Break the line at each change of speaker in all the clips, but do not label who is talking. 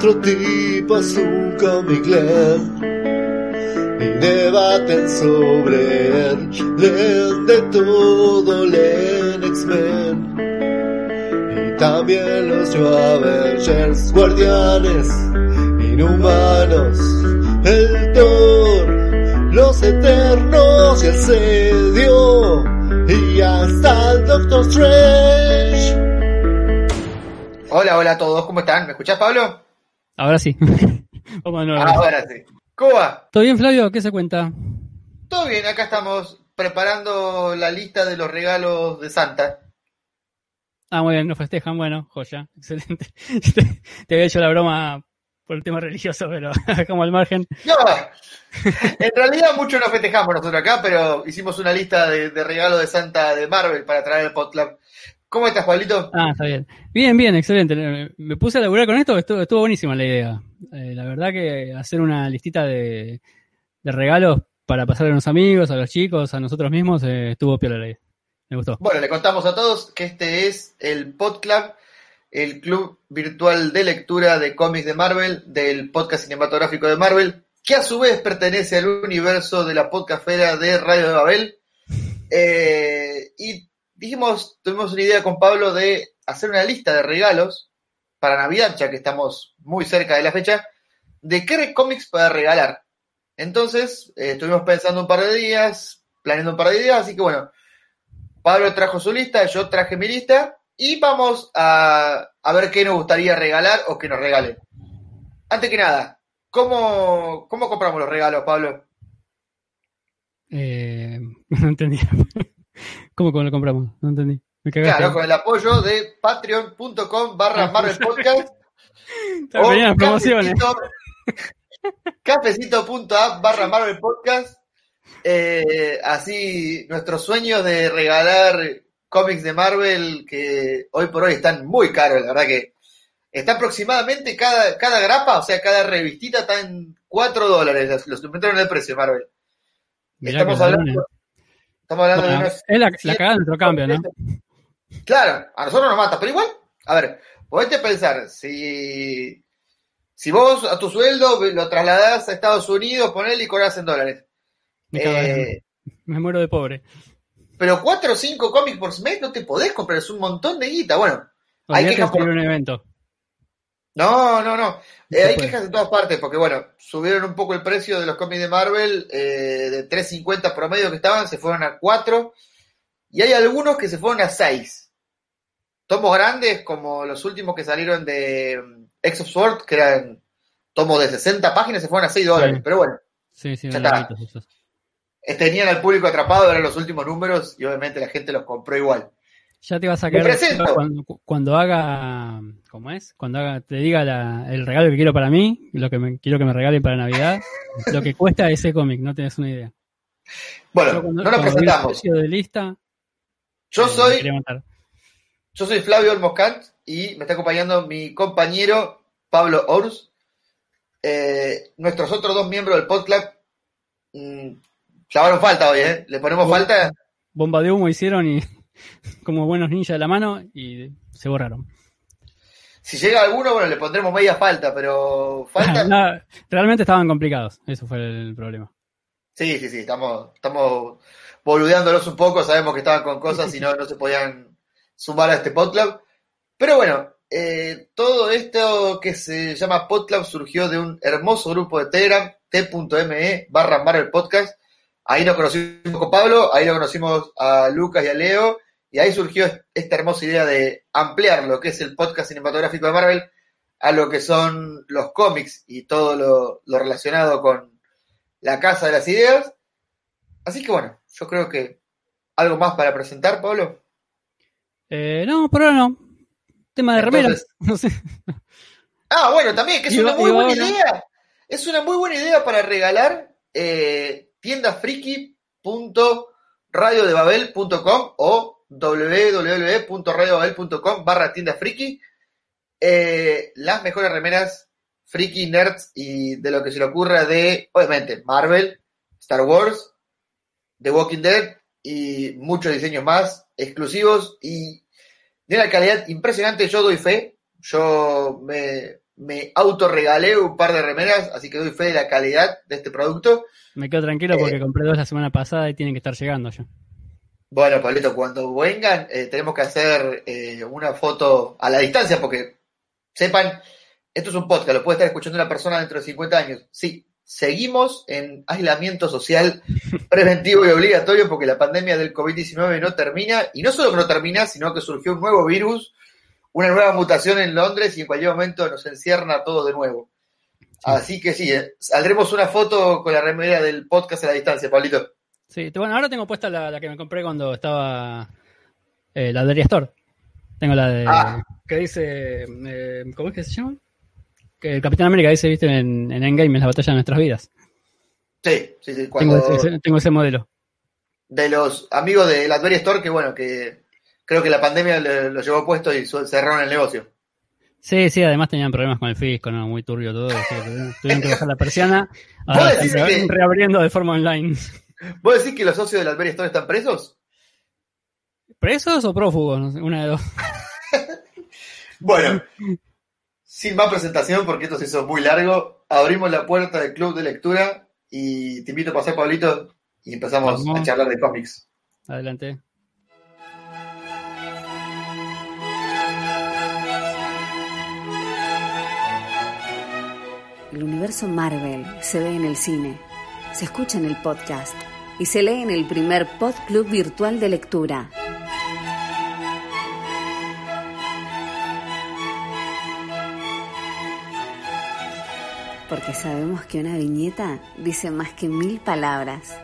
cuatro tipos, un comic y debaten sobre él. Leen de todo, leen X-Men y también los New Avengers, guardianes, inhumanos, el Thor, los eternos y el sedio y hasta el Doctor Strange.
Hola, hola a todos, ¿cómo están? ¿Me escuchás, Pablo?
Ahora sí. Vamos de.
Ahora sí. ¿Cómo va?
¿Todo bien, Flavio? ¿Qué se cuenta?
Todo bien, acá estamos preparando la lista de los regalos de Santa.
Ah, muy bien, nos festejan, bueno, joya, excelente. Te, había hecho la broma por el tema religioso, pero como al margen.
No, en realidad mucho no festejamos nosotros acá, pero hicimos una lista de, de regalos de Santa de Marvel para traer al PodClub. ¿Cómo estás, Pablito?
Ah, está bien. Bien, bien, excelente. Me- puse a laburar con esto, estuvo, estuvo buenísima la idea. Eh, la verdad que hacer una listita de, de regalos para pasar a los amigos, a los chicos, a nosotros mismos, eh, estuvo piola la idea. Me gustó.
Bueno, le contamos a todos que este es el PodClub, el club virtual de lectura de cómics de Marvel, del podcast cinematográfico de Marvel, que a su vez pertenece al universo de la podcastfera de Radio de Babel. Eh, y dijimos, tuvimos una idea con Pablo de hacer una lista de regalos para Navidad, ya que estamos muy cerca de la fecha, de qué cómics para regalar. Entonces, eh, estuvimos pensando un par de días, planeando un par de días, así que bueno, Pablo trajo su lista, yo traje mi lista y vamos a, a ver qué nos gustaría regalar o que nos regalen. Antes que nada, ¿cómo, cómo compramos los regalos, Pablo?
Eh, no entendí. ¿Cómo, cómo lo compramos? No entendí. Me.
Claro, con el apoyo de patreon.com barra Marvel Podcast
promociones.
cafecito- cafecito.app barra Marvel Podcast. Eh, así nuestros sueños de regalar cómics de Marvel que hoy por hoy están muy caros, la verdad que está aproximadamente cada, cada grapa, o sea, cada revistita está en 4 dólares, los- aumentaron el precio Marvel.
Mirá
Estamos hablando,
ladrones.
Estamos hablando
Bueno,
de unos
es la, la cagada de nuestro cambio, ¿no?
Claro, a nosotros nos mata, pero igual, a ver, podés pensar, si, si vos a tu sueldo lo trasladás a Estados Unidos, ponele y cobras en dólares.
Me,
Eh,
me muero de pobre.
pero cuatro o cinco cómics por mes no te podés comprar, es un montón de guita. Bueno, hay por-
ir a un evento.
No, no, no. Eh, hay quejas de todas partes, porque bueno, subieron un poco el precio de los cómics de Marvel, eh, de 3.50 promedio que estaban, se fueron a 4, y hay algunos que se fueron a 6. Tomos grandes, como los últimos que salieron de mm, X of Sword, que eran tomos de 60 páginas, se fueron a 6 dólares.
Sí.
Pero bueno,
Sí, sí,
Ya está. tenían al público atrapado, eran los últimos números, y obviamente la gente los compró igual.
Ya te vas a
presento.
cuando, cuando haga, ¿cómo es? Cuando haga, te diga la- el regalo que quiero para mí, lo que me, quiero que me regalen para Navidad, lo que cuesta ese cómic, no tenés una idea.
Bueno,
cuando-
no nos presentamos.
de lista,
Yo
eh,
soy. Yo soy Flavio Olmoscant y me está acompañando mi compañero Pablo Ors. Eh, nuestros otros dos miembros del podcast mm, llamaron falta hoy, ¿eh? Le ponemos falta.
Bomba de humo hicieron y como buenos ninjas de la mano y se borraron.
Si llega alguno, bueno, le pondremos media falta, pero falta.
No, realmente estaban complicados, eso fue el problema.
Sí, sí, sí, estamos, estamos boludeándolos un poco, sabemos que estaban con cosas y no, no se podían sumar a este PodClub. Pero bueno, eh, todo esto que se llama PodClub surgió de un hermoso grupo de Telegram, t.me barra Marvel Podcast. Ahí nos conocimos con Pablo, ahí lo conocimos a Lucas y a Leo, y ahí surgió esta hermosa idea de ampliar lo que es el podcast cinematográfico de Marvel a lo que son los cómics y todo lo, lo relacionado con la Casa de las Ideas. Así que bueno, yo creo que algo más para presentar, Pablo.
Eh, no, por ahora no. Tema de remeras,
Entonces-
no sé.
Ah, bueno, también, que es una muy buena
ahora-
idea. Es una muy buena idea para regalar eh, tiendafriki.radiodebabel.com o www.radiodebabel.com barra tiendafriki. Eh, las mejores remeras friki, nerds y de lo que se le ocurra de, obviamente, Marvel, Star Wars, The Walking Dead y muchos diseños más exclusivos y de una calidad impresionante. Yo doy fe. Yo me, me autorregalé un par de remeras, así que doy fe de la calidad de este producto.
Me quedo tranquilo
Eh.
porque compré dos la semana pasada y tienen que estar llegando ya.
Bueno, Pablito, cuando vengan, eh, tenemos que hacer eh, una foto a la distancia, porque sepan, esto es un podcast, lo puede estar escuchando una persona dentro de 50 años. Sí, seguimos en aislamiento social preventivo y obligatorio porque la pandemia del COVID-19 no termina, y no solo que no termina, sino que surgió un nuevo virus, una nueva mutación en Londres y en cualquier momento nos encierra a todos de nuevo. Así que sí, eh, saldremos una foto con la remera del podcast a la distancia, Pablito.
Sí, bueno, ahora tengo puesta la, la que me compré cuando estaba eh, la Deria Store. Tengo la de.
Ah.
que dice. eh, ¿Cómo es que se llama? Que el Capitán América dice, viste, en, en Endgame, en la batalla de nuestras vidas.
Sí, sí, sí.
Tengo, ese, tengo ese modelo.
de los amigos de la Adveria Store, que bueno, que creo que la pandemia lo llevó puesto y cerraron el negocio.
Sí, sí, además tenían problemas con el fisco, ¿no? Muy turbio todo. tuvieron, que bajar la persiana.
¿Vos
Ahora están reabriendo de forma online.
¿Vos decís que los socios de la Adveria Store están presos?
¿Presos o prófugos? No sé, una de dos.
Bueno, sin más presentación, porque esto se hizo muy largo, abrimos la puerta del club de lectura y te invito a pasar, Pablito, y empezamos
Vamos.
a charlar de cómics.
Adelante.
El universo Marvel se ve en el cine, se escucha en el podcast y se lee en el primer Pod Club virtual de lectura. Porque sabemos que una viñeta dice más que mil palabras.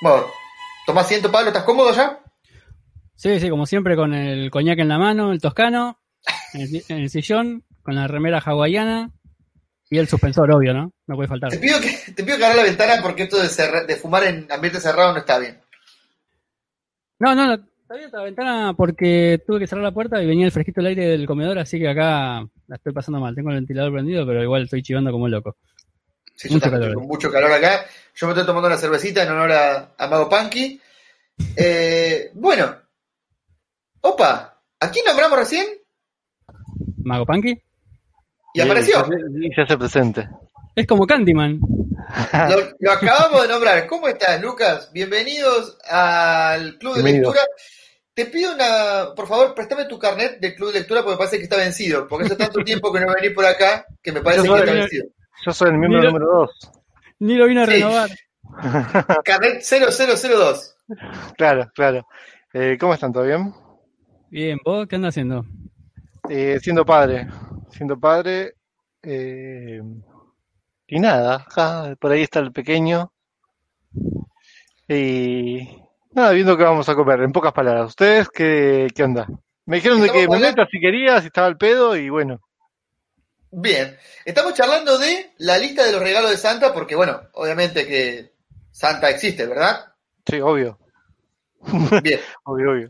Bueno, toma asiento, Pablo, ¿estás cómodo ya?
Sí, sí, como siempre, con el coñac en la mano, el toscano, en el, en el sillón, con la remera hawaiana y el suspensor, obvio, ¿no? No puede faltar.
Te pido que, te pido que abras la ventana porque esto de, cerra- de fumar en ambiente cerrado no está bien.
No, no, no, está abierta la ventana porque tuve que cerrar la puerta y venía el fresquito del aire del comedor, así que acá la estoy pasando mal. Tengo el ventilador prendido, pero igual estoy chivando como loco.
Sí,
Mucho calor.
con mucho calor acá. Yo me estoy tomando una cervecita en honor a, a Mago Punky. Eh, bueno. Opa, ¿a quién nombramos recién?
¿Mago Punky?
Y apareció.
Y se hace presente.
Es como Candyman.
Lo, lo acabamos de nombrar. ¿Cómo estás, Lucas? Bienvenidos al Club de
Bienvenido.
Lectura. Te pido una, por favor, préstame tu carnet del Club de Lectura porque me parece que está vencido. Porque hace tanto tiempo que no venís por acá que me parece
Yo
que
soy-
está vencido.
Yo soy el miembro número 2.
Ni lo vino a
Sí.
renovar.
Carnet 0002.
Claro, claro. Eh, ¿Cómo están? ¿Todo bien?
Bien, ¿vos qué andas haciendo?
Eh, siendo padre. Siendo padre. eh, y nada, acá, por ahí está el pequeño. Y nada, viendo qué vamos a comer, en pocas palabras. ¿Ustedes qué, qué onda? Me dijeron de que me meta si quería, si estaba el pedo, y bueno.
Bien, estamos charlando de la lista de los regalos de Santa, porque bueno, obviamente que Santa existe, ¿verdad?
Sí, obvio,
Bien,
obvio, obvio.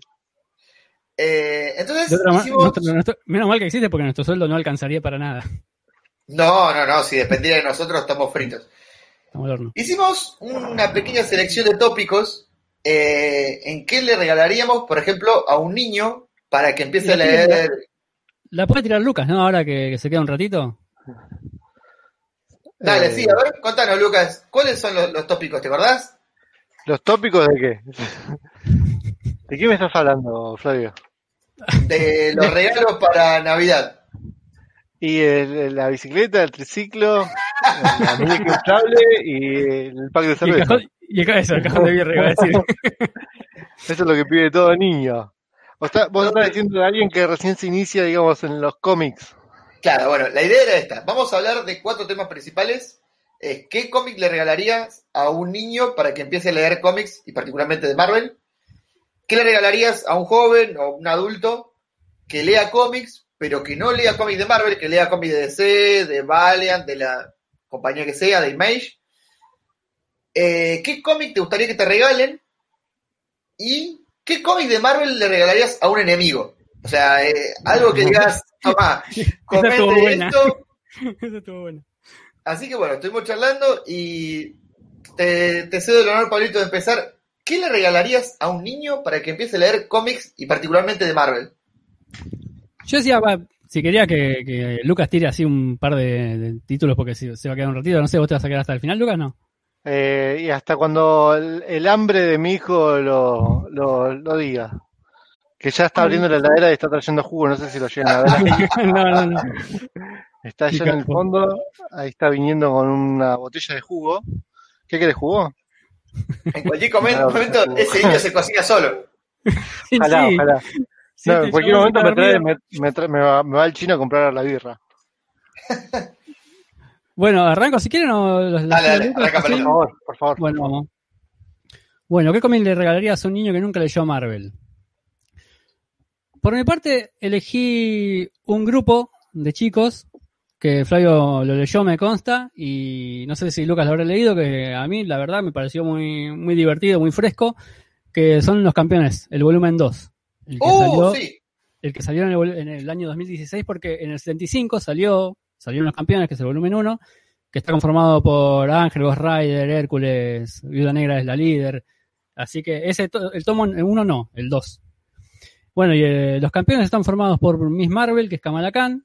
Eh, entonces
otra
hicimos...
nuestro- nuestro- menos mal que existe porque nuestro sueldo no alcanzaría para nada.
No, no, no, si dependiera de nosotros estamos fritos.
Estamos al horno.
Hicimos una pequeña selección de tópicos eh, en que le regalaríamos, por ejemplo, a un niño para que empiece a leer...
La puede tirar Lucas, ¿no? Ahora que, que se queda un ratito.
Dale,
Eh,
sí, a ver, contanos, Lucas, ¿cuáles son los, los tópicos, te acordás?
¿Los tópicos de qué? ¿De qué me estás hablando, Flavio?
De los regalos para Navidad.
Y el- la bicicleta, el triciclo, la muñeca inflable y el pack de
Y el
cerveza.
cajón, y el, ca- eso, el cajón de birra, iba a decir.
Eso es lo que pide todo niño. O está- vos estás diciendo de alguien que recién se inicia, digamos, en los cómics.
Claro, bueno, la idea era esta. Vamos a hablar de cuatro temas principales. Eh, ¿Qué cómic le regalarías a un niño para que empiece a leer cómics, y particularmente de Marvel? ¿Qué le regalarías a un joven o un adulto que lea cómics, pero que no lea cómics de Marvel, que lea cómics de DC, de Valiant, de la compañía que sea, de Image? Eh, ¿Qué cómic te gustaría que te regalen? ¿Y qué cómic de Marvel le regalarías a un enemigo? O sea, eh, algo que digas, toma, comente esto.
Eso estuvo bueno.
Así que bueno, estuvimos charlando y te, te cedo el honor, Pablito, de empezar. ¿Qué le regalarías a un niño para que empiece a leer cómics y particularmente de Marvel?
Yo decía, va, si quería que, que Lucas tire así un par de, de títulos porque si, se va a quedar un ratito, no sé, vos te vas a quedar hasta el final, Lucas, ¿no?
Eh, y hasta cuando el, el hambre de mi hijo lo, lo, lo diga. Que ya está abriendo la heladera y está trayendo jugo, no sé si lo llegan a ver.
no, no, no.
Está allá en el fondo, ahí está viniendo con una botella de jugo. ¿Qué querés jugo?
En cualquier momento,
sí.
ese niño se cocina solo.
Ojalá,
Sí,
ojalá.
sí,
No,
te
en cualquier momento me, trae, me, me trae- me va, me va el chino a comprar la birra.
Bueno, arranco si quieren o los, los
Dale, arranca.
Por favor, por favor.
Bueno, vamos. Bueno, ¿qué cómic le regalarías a un niño que nunca leyó Marvel? Por mi parte, elegí un grupo de chicos que Flavio lo leyó, me consta, y no sé si Lucas lo habrá leído, que a mí, la verdad, me pareció muy, muy divertido, muy fresco, que son Los Campeones, el volumen 2. El que
¡Uh,
salió,
sí!
el que salió en el, vol- en el año 2016, porque en el 75 salió, salieron los campeones, que es el volumen 1, que está conformado por Ángel, Ghost Rider, Hércules, Viuda Negra es la líder. Así que ese el tomo 1 no, el 2. Bueno, y eh, los campeones están formados por Miss Marvel, que es Kamala Khan,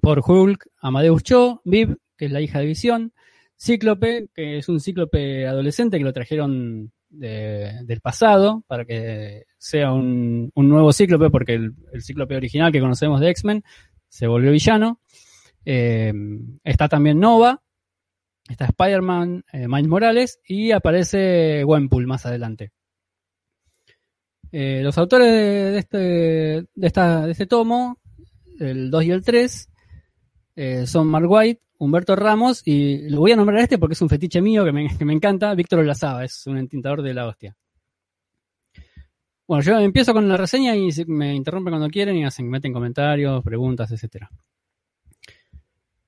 por Hulk, Amadeus Cho, Viv, que es la hija de Visión, Cíclope, que es un cíclope adolescente que lo trajeron de- del pasado para que sea un, nuevo cíclope, porque el, cíclope original que conocemos de X-Men se volvió villano. Eh, está también Nova, está Spider-Man, eh, Miles Morales y aparece Gwenpool más adelante. Eh, los autores de este, de, esta, de este tomo, el 2 y el 3, eh, son Mark White, Humberto Ramos y lo voy a nombrar a este porque es un fetiche mío que me, que me encanta, Víctor Olazaba, es un entintador de la hostia. Bueno, yo empiezo con la reseña y me interrumpen cuando quieren y hacen, meten comentarios, preguntas, etcétera.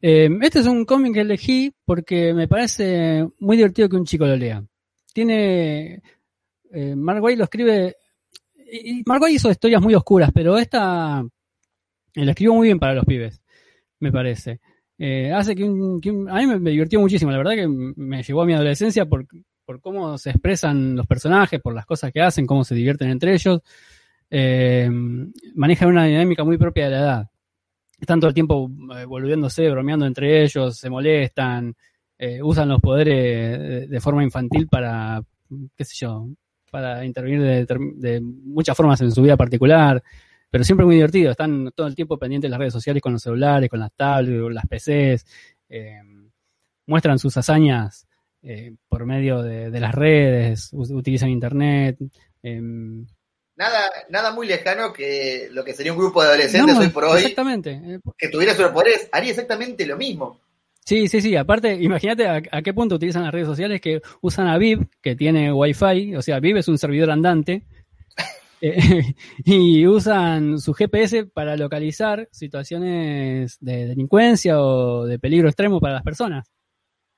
Eh, este es un cómic que elegí porque me parece muy divertido que un chico lo lea. Tiene. Eh, Mark Waid lo escribe. Y Mark Waid hizo historias muy oscuras, pero esta. la escribió muy bien para los pibes, me parece. Eh, hace que un, que un- A mí me, divirtió muchísimo, la verdad que me llevó a mi adolescencia por, por cómo se expresan los personajes, por las cosas que hacen, cómo se divierten entre ellos. Eh, manejan una dinámica muy propia de la edad están todo el tiempo eh, volviéndose, bromeando entre ellos, se molestan, eh, usan los poderes de, forma infantil para, qué sé yo, para intervenir de muchas formas en su vida particular, pero siempre muy divertido, están todo el tiempo pendientes de las redes sociales con los celulares, con las tablets, con las PCs, eh, muestran sus hazañas eh, por medio de, de las redes, utilizan internet. em,
Nada, nada muy lejano que lo que sería un grupo de adolescentes
no,
hoy por hoy
Exactamente.
que tuviera superpoderes, haría exactamente lo mismo.
Sí, sí, sí. Aparte, imagínate a, a qué punto utilizan las redes sociales que usan a Viv, que tiene Wi-Fi. O sea, Viv es un servidor andante. Eh, y usan su GPS para localizar situaciones de delincuencia o de peligro extremo para las personas.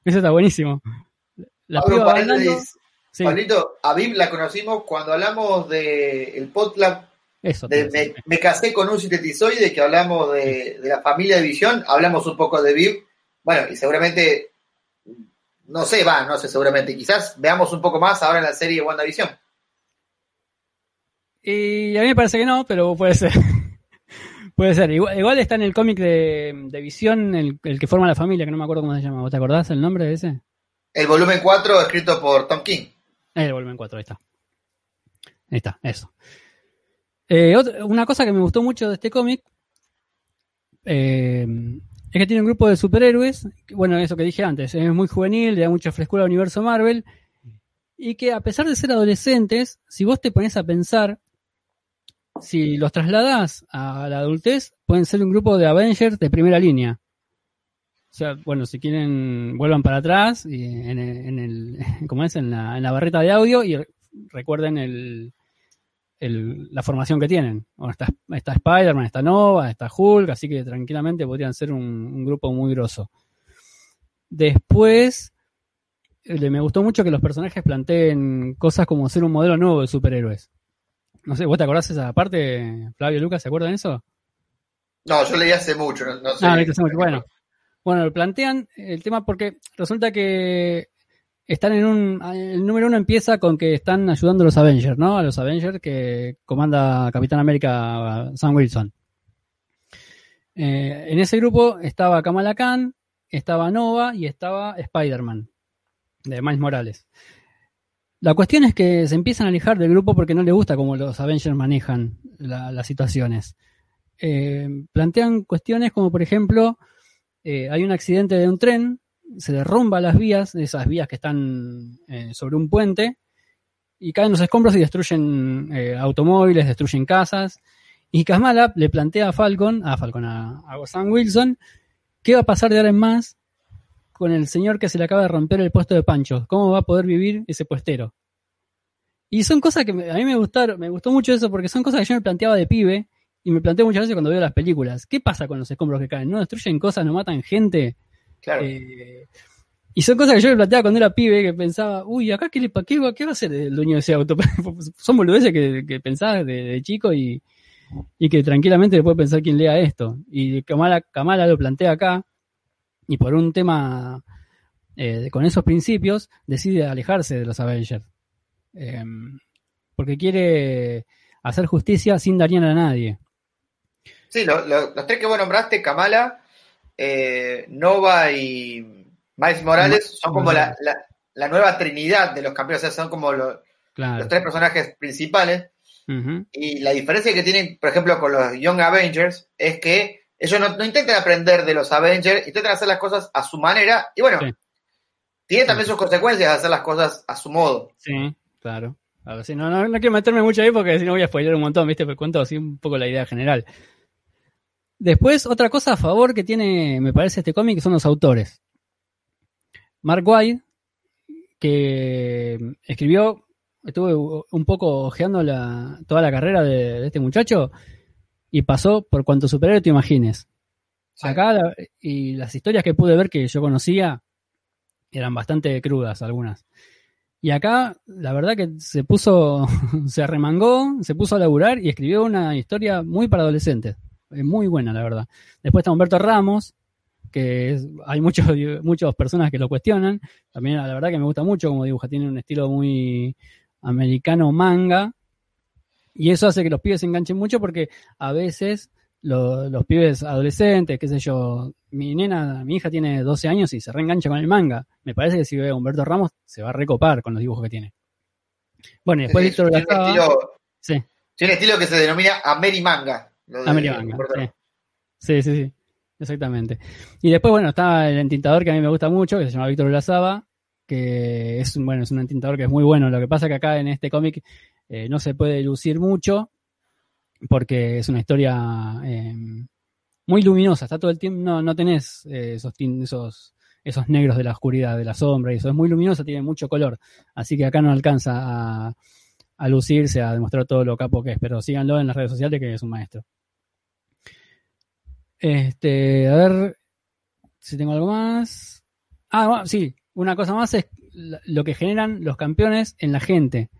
Eso está buenísimo. La. Sí,
Pablito, a Viv la conocimos cuando hablamos de el podcast
eso.
de me, me casé con un sintetizoide que hablamos de, de la familia de visión, hablamos un poco de Viv. Bueno, y seguramente, no sé, va, no sé, seguramente, quizás veamos un poco más ahora en la serie WandaVision.
Y a mí me parece que no, pero puede ser. puede ser. Igual, igual está en el cómic de, de Visión, el, el que forma la familia, que no me acuerdo cómo se llama. ¿Vos te acordás el nombre de ese?
El volumen 4 escrito por Tom King.
El volumen 4, ahí está. Ahí está, eso. Eh, otra- una cosa que me gustó mucho de este cómic eh, es que tiene un grupo de superhéroes. que, Bueno, eso que dije antes, es muy juvenil, le da mucha frescura al universo Marvel. Y que a pesar de ser adolescentes, si vos te pones a pensar, si los trasladás a la adultez, pueden ser un grupo de Avengers de primera línea. O sea, bueno, si quieren, vuelvan para atrás y en el, ¿cómo es? En la, en la barrita de audio y re- recuerden el, la formación que tienen. Está, está Spider-Man, está Nova, está Hulk, así que tranquilamente podrían ser un, un grupo muy grosso. Después, eh, me gustó mucho que los personajes planteen cosas como ser un modelo nuevo de superhéroes. No sé, ¿vos te acordás de esa parte, Flavio Lucas? ¿Se acuerdan de eso?
No, yo leí hace mucho, no, no sé.
Ah, viste hace mucho. Bueno, bueno, plantean el tema porque resulta que están en un. El número uno empieza con que están ayudando a los Avengers, ¿no? A los Avengers que comanda Capitán América Sam Wilson. Eh, en ese grupo estaba Kamala Khan, estaba Nova y estaba Spider-Man, de Miles Morales. La cuestión es que se empiezan a alejar del grupo porque no les gusta cómo los Avengers manejan las situaciones. Eh, plantean cuestiones como, por ejemplo, eh, hay un accidente de un tren, se derrumba las vías, esas vías que están eh, sobre un puente, y caen los escombros y destruyen automóviles, destruyen casas. Y Kamala le plantea a Falcon, a Falcon, a, a Sam Wilson, qué va a pasar de ahora en más con el señor que se le acaba de romper el puesto de Pancho. ¿Cómo va a poder vivir ese puestero? Y son cosas que a mí me gustaron, me gustó mucho eso porque son cosas que yo me planteaba de pibe y me planteo muchas veces cuando veo las películas. ¿Qué pasa con los escombros que caen? ¿No destruyen cosas, no matan gente?
Claro.
Eh, y son cosas que yo me planteaba cuando era pibe, que pensaba, uy, acá qué, le, qué, qué va a hacer el dueño de ese auto. son boludeces que, que pensaba de, chico y, y, que tranquilamente puede pensar quien lea esto. Y Kamala, Kamala lo plantea acá y por un tema eh, con esos principios decide alejarse de los Avengers. Em, porque quiere hacer justicia sin dañar a nadie.
Sí, los tres que vos nombraste, Kamala, eh, Nova y Miles Morales, son como la, nueva trinidad de los campeones, o sea, son como los tres personajes principales. Y la diferencia que tienen, por ejemplo, con los Young Avengers es que ellos no, intentan aprender de los Avengers, intentan hacer las cosas a su manera. Y bueno, tiene también sus consecuencias de hacer las cosas a su modo.
Sí, claro. A ver, si no, no, quiero meterme mucho ahí porque si no voy a spoiler un montón, ¿viste? Pero cuento así un poco la idea general. Después, otra cosa a favor que tiene, me parece, este cómic son los autores. Mark White, que escribió, estuve un poco ojeando la, toda la carrera de, este muchacho y pasó por cuanto superhéroe te imagines. Acá, y las historias que pude ver que yo conocía eran bastante crudas algunas. Y acá, la verdad que se puso, se arremangó, se puso a laburar y escribió una historia muy para adolescentes. Es muy buena, la verdad. Después está Humberto Ramos, que hay muchos, muchas personas que lo cuestionan. También, la verdad que me gusta mucho como dibuja. Tiene un estilo muy americano manga. Y eso hace que los pibes se enganchen mucho porque a veces los pibes adolescentes, qué sé yo, mi nena, mi hija tiene 12 años y se reengancha con el manga. Me parece que si ve a Humberto Ramos se va a recopar con los dibujos que tiene. Bueno, después sí, Víctor
sí. Tiene un estilo que se denomina Amerimanga.
Amerimanga, sí. sí. sí, exactamente. Y después, bueno, está el entintador que a mí me gusta mucho, que se llama Víctor Blazaba, que es, bueno, es un entintador que es muy bueno. Lo que pasa que acá en este cómic eh, no se puede lucir mucho, porque es una historia eh, muy luminosa, está todo el tiempo, no, no tenés eh, esos, esos, esos negros de la oscuridad, de la sombra, y eso es muy luminosa, tiene mucho color, así que acá no alcanza a, lucirse, a demostrar todo lo capo que es, pero síganlo en las redes sociales que es un maestro. Este, a ver si tengo algo más. Ah, sí, una cosa más es lo que generan los campeones en la gente.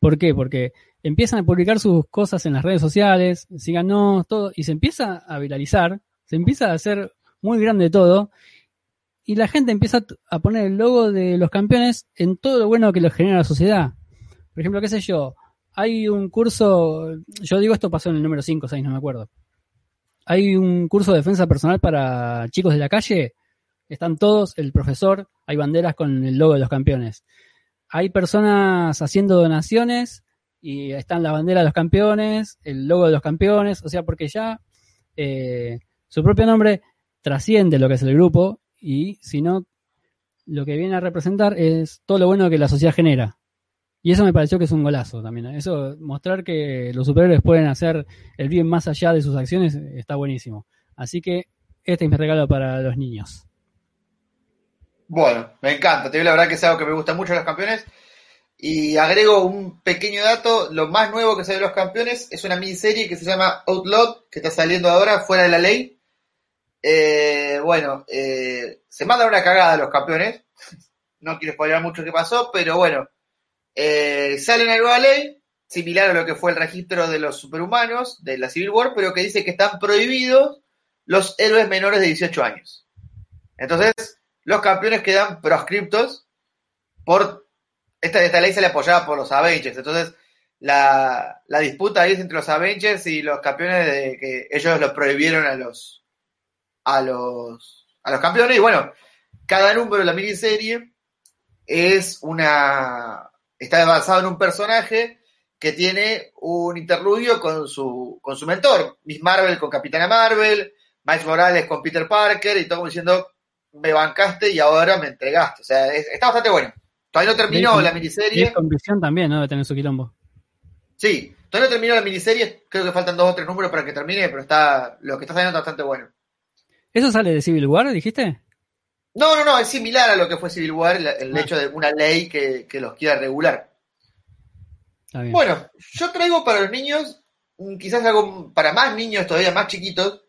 ¿Por qué? Porque empiezan a publicar sus cosas en las redes sociales, síganos, todo, y se empieza a viralizar, se empieza a hacer muy grande todo, y la gente empieza a poner el logo de los campeones en todo lo bueno que les genera la sociedad. Por ejemplo, qué sé yo, hay un curso, yo digo esto pasó en el número 5 o 6, no me acuerdo. Hay un curso de defensa personal para chicos de la calle, están todos, el profesor, hay banderas con el logo de los campeones. Hay personas haciendo donaciones y están la bandera de los campeones, el logo de los campeones, o sea, porque ya eh, su propio nombre trasciende lo que es el grupo y si no, lo que viene a representar es todo lo bueno que la sociedad genera. Y eso me pareció que es un golazo también. Eso, mostrar que los superhéroes pueden hacer el bien más allá de sus acciones, está buenísimo. Así que este es mi regalo para los niños.
Bueno, me encanta. Te digo la verdad que es algo que me gusta mucho los campeones. Y agrego un pequeño dato, lo más nuevo que sale de los campeones es una miniserie que se llama Outlaw, que está saliendo ahora fuera de la ley. Eh, bueno, eh, se manda una cagada a los campeones. No quiero spoiler mucho qué pasó, pero bueno, eh, sale una nueva ley, similar a lo que fue el registro de los superhumanos de la Civil War, pero que dice que están prohibidos los héroes menores de 18 años. Entonces, los campeones quedan proscriptos por esta, esta ley se le apoyaba por los Avengers. Entonces, la, la disputa ahí es entre los Avengers y los campeones de que ellos lo prohibieron a los a los a los campeones. Y bueno, cada número de la miniserie es una está basado en un personaje que tiene un interludio con su con su mentor, Miss Marvel con Capitana Marvel, Miles Morales con Peter Parker y todo diciendo me bancaste y ahora me entregaste. O sea, es- está bastante bueno. Todavía no terminó la
Y
miniserie.
es con visión también, ¿no? De tener su quilombo.
Sí, todavía no terminó la miniserie. Creo que faltan dos o tres números para que termine, pero está lo que está saliendo está bastante bueno.
¿Eso sale de Civil War, dijiste?
No, no, no, es similar a lo que fue Civil War, el, el
Ah.
hecho de una ley que, que los quiera regular.
Está bien.
Bueno, yo traigo para los niños, mm, quizás algo para más niños todavía más chiquitos,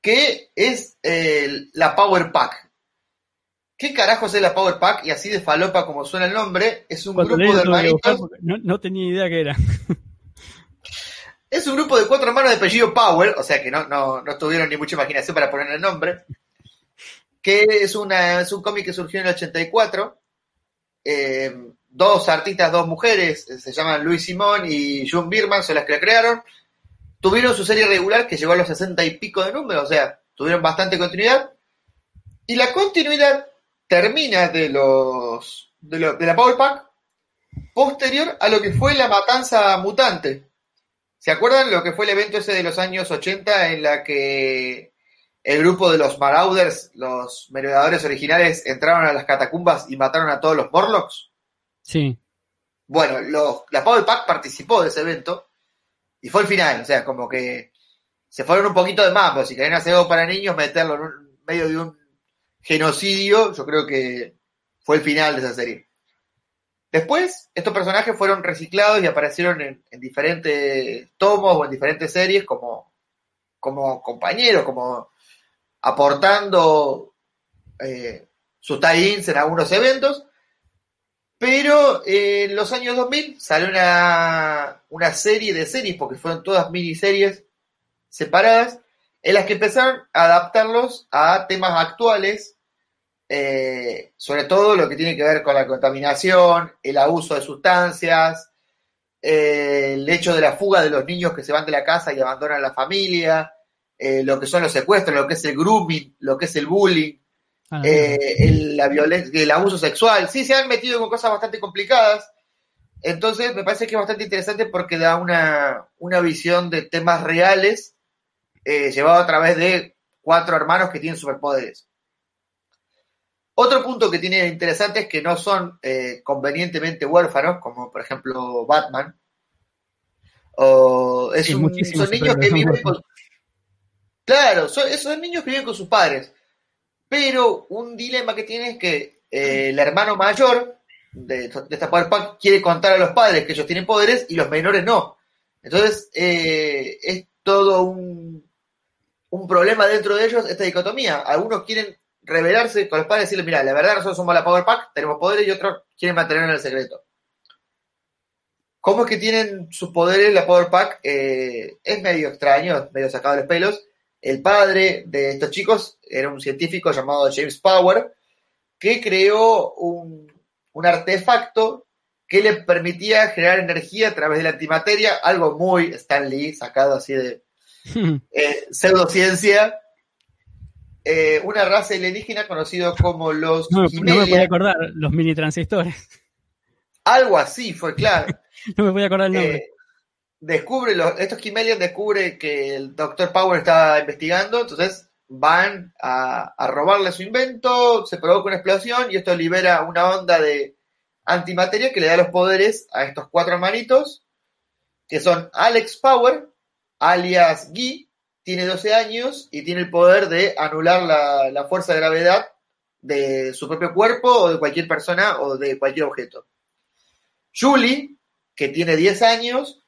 que es eh, la Power Pack. ¿Qué carajos es la Power Pack? Y así de falopa como suena el nombre, es un
Cuando
grupo de
que
hermanitos,
no, no tenía idea qué era.
es un grupo de cuatro hermanos de apellido Power, o sea que no, no, no tuvieron ni mucha imaginación para poner el nombre, que es, una, es un cómic que surgió en el 84, eh, dos artistas, dos mujeres, eh, se llaman Luis Simón y June Birman, son las que la crearon. Tuvieron su serie regular que llegó a los 60 y pico de números, o sea, tuvieron bastante continuidad. Y la continuidad termina de los de, lo- de la Power Pack posterior a lo que fue la matanza mutante. ¿Se acuerdan lo que fue el evento ese de los años 80 en la que el grupo de los Marauders, los merodeadores originales, entraron a las catacumbas y mataron a todos los Morlocks?
Sí.
Bueno, los, la Power Pack participó de ese evento y fue el final, o sea, como que se fueron un poquito de mambo. Si querían hacer algo para niños, meterlo en un- medio de un genocidio, yo creo que fue el final de esa serie. Después, estos personajes fueron reciclados y aparecieron en, en diferentes tomos o en diferentes series como, como compañeros, como aportando eh, sus tie-ins en algunos eventos. Pero eh, en los años 2000 salió una, una serie de series, porque fueron todas miniseries separadas, en las que empezaron a adaptarlos a temas actuales, eh, sobre todo lo que tiene que ver con la contaminación, el abuso de sustancias, eh, el hecho de la fuga de los niños que se van de la casa y abandonan la familia, eh, lo que son los secuestros, lo que es el grooming, lo que es el bullying,
Ah,
el, la violencia, el abuso sexual. Sí, se han metido con cosas bastante complicadas. Entonces, me parece que es bastante interesante porque da una, una visión de temas reales llevado a través de cuatro hermanos que tienen superpoderes. Otro punto que tiene interesante es que no son eh, convenientemente huérfanos, como por ejemplo Batman. O es
Sí,
un- son niños que viven con, Claro, son, son niños que viven con sus padres. Pero un dilema que tiene es que eh, el hermano mayor de, de esta Power Pack quiere contar a los padres que ellos tienen poderes y los menores no. Entonces, eh, es todo un, un problema dentro de ellos, esta dicotomía. Algunos quieren rebelarse con los padres y decirles, mira, la verdad nosotros somos la Power Pack, tenemos poderes y otros quieren mantenerlo en el secreto. ¿Cómo es que tienen sus poderes la Power Pack? Eh, es medio extraño, medio sacado de los pelos. El padre de estos chicos era un científico llamado James Power, que creó un, un artefacto que le permitía generar energía a través de la antimateria, algo muy Stan Lee, sacado así de eh, pseudociencia. Eh, una raza alienígena conocido como los
no, no me podía acordar, los mini transistores.
algo así fue, claro.
No me podía acordar el nombre.
Eh, descubre los, estos Kimelian descubre que el Dr. Power está investigando, entonces van a, a robarle su invento, se provoca una explosión y esto libera una onda de antimateria que le da los poderes a estos cuatro hermanitos, que son Alex Power, alias Guy, tiene 12 años y tiene el poder de anular la, la fuerza de gravedad de su propio cuerpo o de cualquier persona o de cualquier objeto. Julie, que tiene 10 años,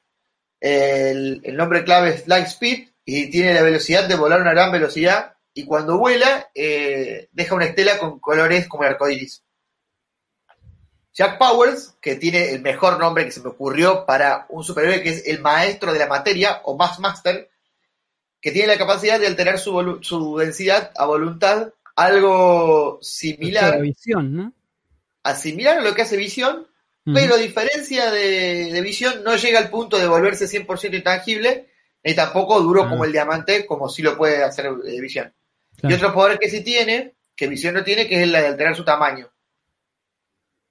el, el nombre clave es Lightspeed y tiene la velocidad de volar a una gran velocidad y cuando vuela eh, deja una estela con colores como el arcoiris. Jack Powers, que tiene el mejor nombre que se me ocurrió para un superhéroe que es el maestro de la materia o Max Master, que tiene la capacidad de alterar su, densidad a voluntad, algo
La
similar
visión, ¿no?
asimilar a lo que hace Visión, pero a diferencia de, de Visión, no llega al punto de volverse 100% intangible, ni tampoco duro
Ah.
como el diamante, como sí lo puede hacer eh, Visión.
Claro.
Y otro poder que sí tiene, que Visión no tiene, que es el de alterar su tamaño.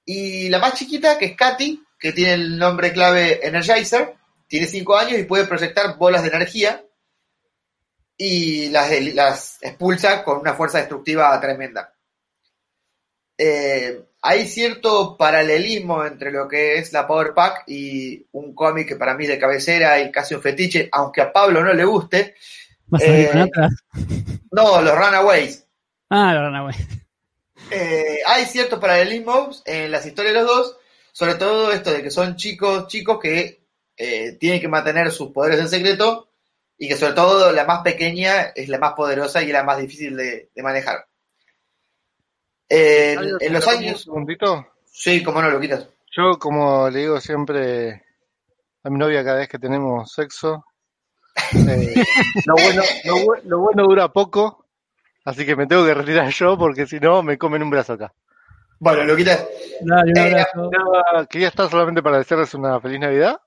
Y la más chiquita, que es Katy, que tiene el nombre clave Energizer, tiene 5 años y puede proyectar bolas de energía y las, las expulsa con una fuerza destructiva tremenda. Eh, hay cierto paralelismo entre lo que es la Power Pack y un cómic que para mí es de cabecera y casi un fetiche, aunque a Pablo no le guste.
¿Vas a salir
eh? No, los Runaways.
Ah, la Runaway.
Eh, hay ciertos paralelismos en las historias de los dos, sobre todo esto de que son chicos, chicos que tienen que mantener sus poderes en secreto y que sobre todo la más pequeña es la más poderosa y la más difícil de, de manejar. Eh, en, en los
Un
años,
segundito.
sí, como no lo quitas.
Yo, como le digo siempre a mi novia cada vez que tenemos sexo, eh, lo, bueno, lo, bu- lo bueno dura poco, así que me tengo que retirar yo porque si no me comen un brazo acá.
Bueno, lo quitas.
Dale, un
Eh,
Quería estar solamente para desearles una feliz Navidad.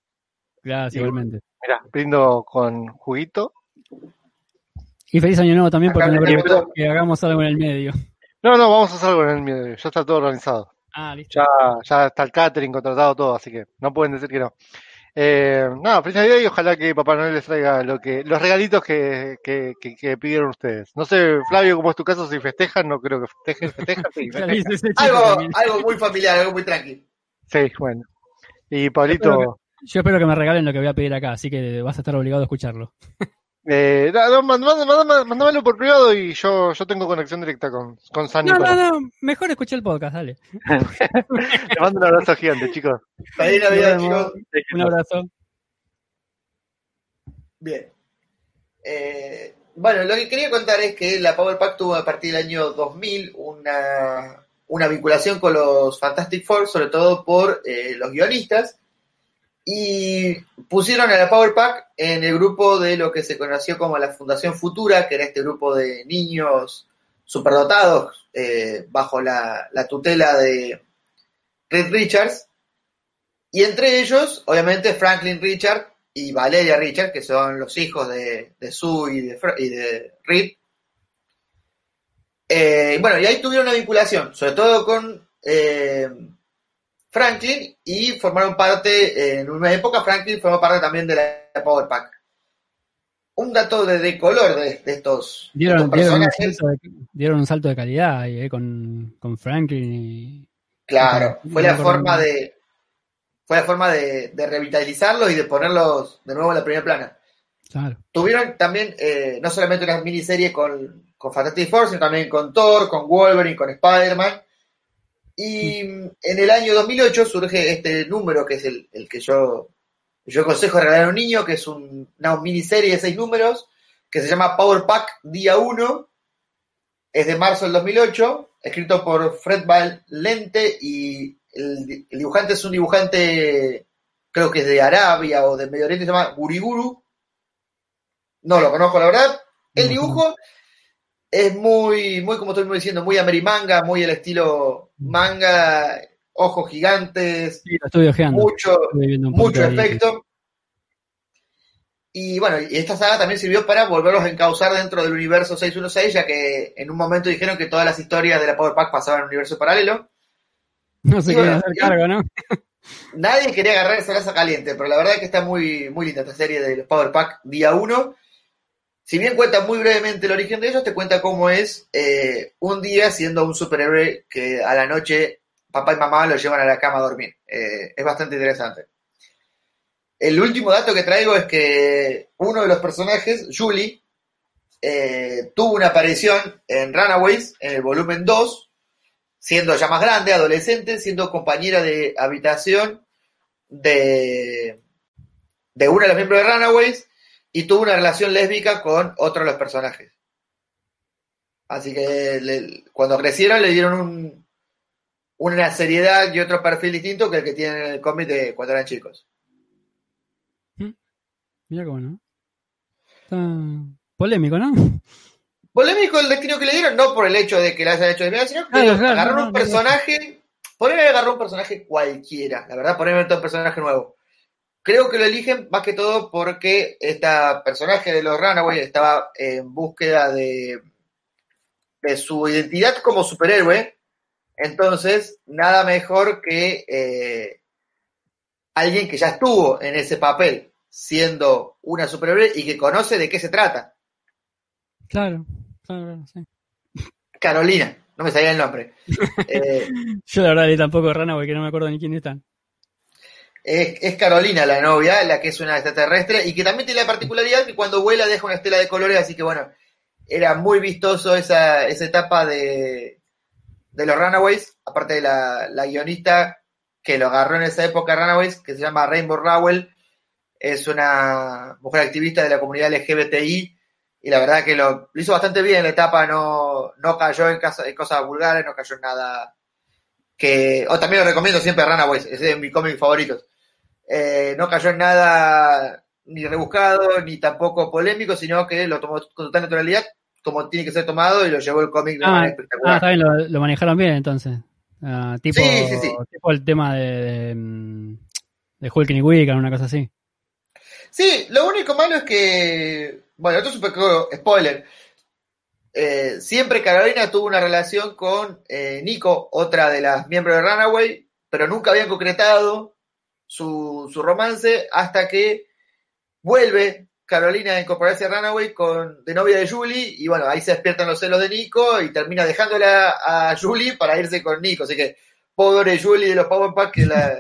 Gracias, igualmente.
Mira, brindo con juguito.
Y feliz año nuevo también, porque
Acá
me preguntó que hagamos algo en el medio.
No, no, vamos a hacer algo en el medio. Ya está todo organizado.
Ah, listo.
Ya, ya está el catering contratado todo, así que no pueden decir que no. Eh, nada, feliz Navidad y ojalá que Papá Noel les traiga lo que, los regalitos que, que, que, que pidieron ustedes. No sé, Flavio, cómo es tu caso, si festejan, no creo que festejen, festejan, sí, festejan.
Algo, algo muy familiar, algo muy tranquilo.
Sí, bueno. Y Pablito,
Yo espero que me regalen lo que voy a pedir acá, así que vas a estar obligado a escucharlo.
eh, no, mándamelo por privado y yo, yo tengo conexión directa con, con San
No, no, no, mejor escuché el podcast, dale.
Te mando un abrazo gigante, chicos.
Feliz Navidad, chicos.
Un abrazo.
Bien. Eh, bueno, lo que quería contar es que la Power Pack tuvo a partir del año 2000 una, una vinculación con los Fantastic Four, sobre todo por eh, los guionistas, y pusieron a la Power Pack en el grupo de lo que se conoció como la Fundación Futura, que era este grupo de niños superdotados eh, bajo la, la tutela de Reed Richards, y entre ellos, obviamente, Franklin Richard y Valeria Richard, que son los hijos de, Sue y de, y Reed. Eh, bueno, y ahí tuvieron una vinculación, sobre todo con eh, Franklin, y formaron parte, en una época, Franklin formó parte también de la Power Pack. Un dato de, de color de, de estos,
Dieron,
estos
dieron, un
personajes.
salto de, dieron un salto de calidad ahí, eh, con, con Franklin y.
Claro, fue la forma de fue la forma de, de revitalizarlos y de ponerlos de nuevo en la primera plana.
Claro.
Tuvieron también eh, no solamente una miniserie con, con Fantastic Four, sino también con Thor, con Wolverine, con Spider-Man. Y mm, en el año 2008 surge este número que es el, el que yo, yo aconsejo regalar a un niño, que es un- una miniserie de seis números, que se llama Power Pack Día 1. Es de marzo del 2008, escrito por Fred Valente y el, el dibujante es un dibujante, creo que es de Arabia o de Medio Oriente, se llama Guriguru. No lo conozco, la verdad. El dibujo es muy, muy, como estoy diciendo, muy amerimanga, muy el estilo manga, ojos gigantes,
Sí,
mucho, mucho efecto. Y bueno, y esta saga también sirvió para volverlos a encauzar dentro del universo 616, ya que en un momento dijeron que todas las historias de la Power Pack pasaban en un universo paralelo.
No se
bueno,
hacer cargo, ¿no?
Nadie quería agarrar esa brasa caliente, pero la verdad es que está muy, muy linda esta serie de los Power Pack día 1. Si bien cuenta muy brevemente el origen de ellos, te cuenta cómo es eh, un día siendo un superhéroe que a la noche papá y mamá lo llevan a la cama a dormir. Eh, es bastante interesante. El último dato que traigo es que uno de los personajes, Julie, eh, tuvo una aparición en Runaways, en el volumen 2, siendo ya más grande, adolescente, siendo compañera de habitación de, de uno de los miembros de Runaways y tuvo una relación lésbica con otro de los personajes. Así que le- cuando crecieron le dieron un, una seriedad y otro perfil distinto que el que tienen en el cómic de cuando eran chicos.
Mira cómo no. Está polémico, ¿no?
Polémico el destino que le dieron, no por el hecho de que la hayan hecho de mierda, sino que
Claro, claro,
agarraron
no,
un
no, no.
personaje Por ahí agarró un personaje cualquiera, la verdad, ahí un personaje nuevo. Creo que lo eligen más que todo porque este personaje de los Runaways estaba en búsqueda de, de su identidad como superhéroe. Entonces, nada mejor que eh, alguien que ya estuvo en ese papel, siendo una superhéroe y que conoce de qué se trata.
Claro, claro, sí.
Carolina, no me sabía el nombre.
Eh, Yo la verdad tampoco Runaway, que no me acuerdo ni quién están.
Es, Carolina la novia, la que es una extraterrestre, y que también tiene la particularidad que cuando vuela deja una estela de colores, así que bueno, era muy vistoso esa, esa etapa de, de los Runaways, aparte de la, la, guionista que lo agarró en esa época Runaways, que se llama Rainbow Rowell, es una mujer activista de la comunidad LGBTI, y la verdad que lo, hizo bastante bien en la etapa, no, no cayó en, en cosas vulgares, no cayó en nada que, o también lo recomiendo siempre Runaways, es de mis cómics favoritos. Eh, no cayó en nada ni rebuscado, ni tampoco polémico, sino que lo tomó con total naturalidad, como tiene que ser tomado, y lo llevó el cómic de
ah,
manera espectacular.
Ah, también lo, lo manejaron bien entonces. Uh, tipo, sí, sí, sí. tipo el tema de, de, mm, de Hulk y Wiccan, una cosa así.
Sí, lo único malo es que, bueno, esto es un poco spoiler. Eh, siempre Carolina tuvo una relación con eh, Nico, otra de las miembros de Runaway, pero nunca habían concretado su, su romance hasta que vuelve Carolina a incorporarse a Runaway con, de novia de Julie y bueno, ahí se despiertan los celos de Nico y termina dejándola a Julie para irse con Nico. Así que pobre Julie de los Power Pack que la,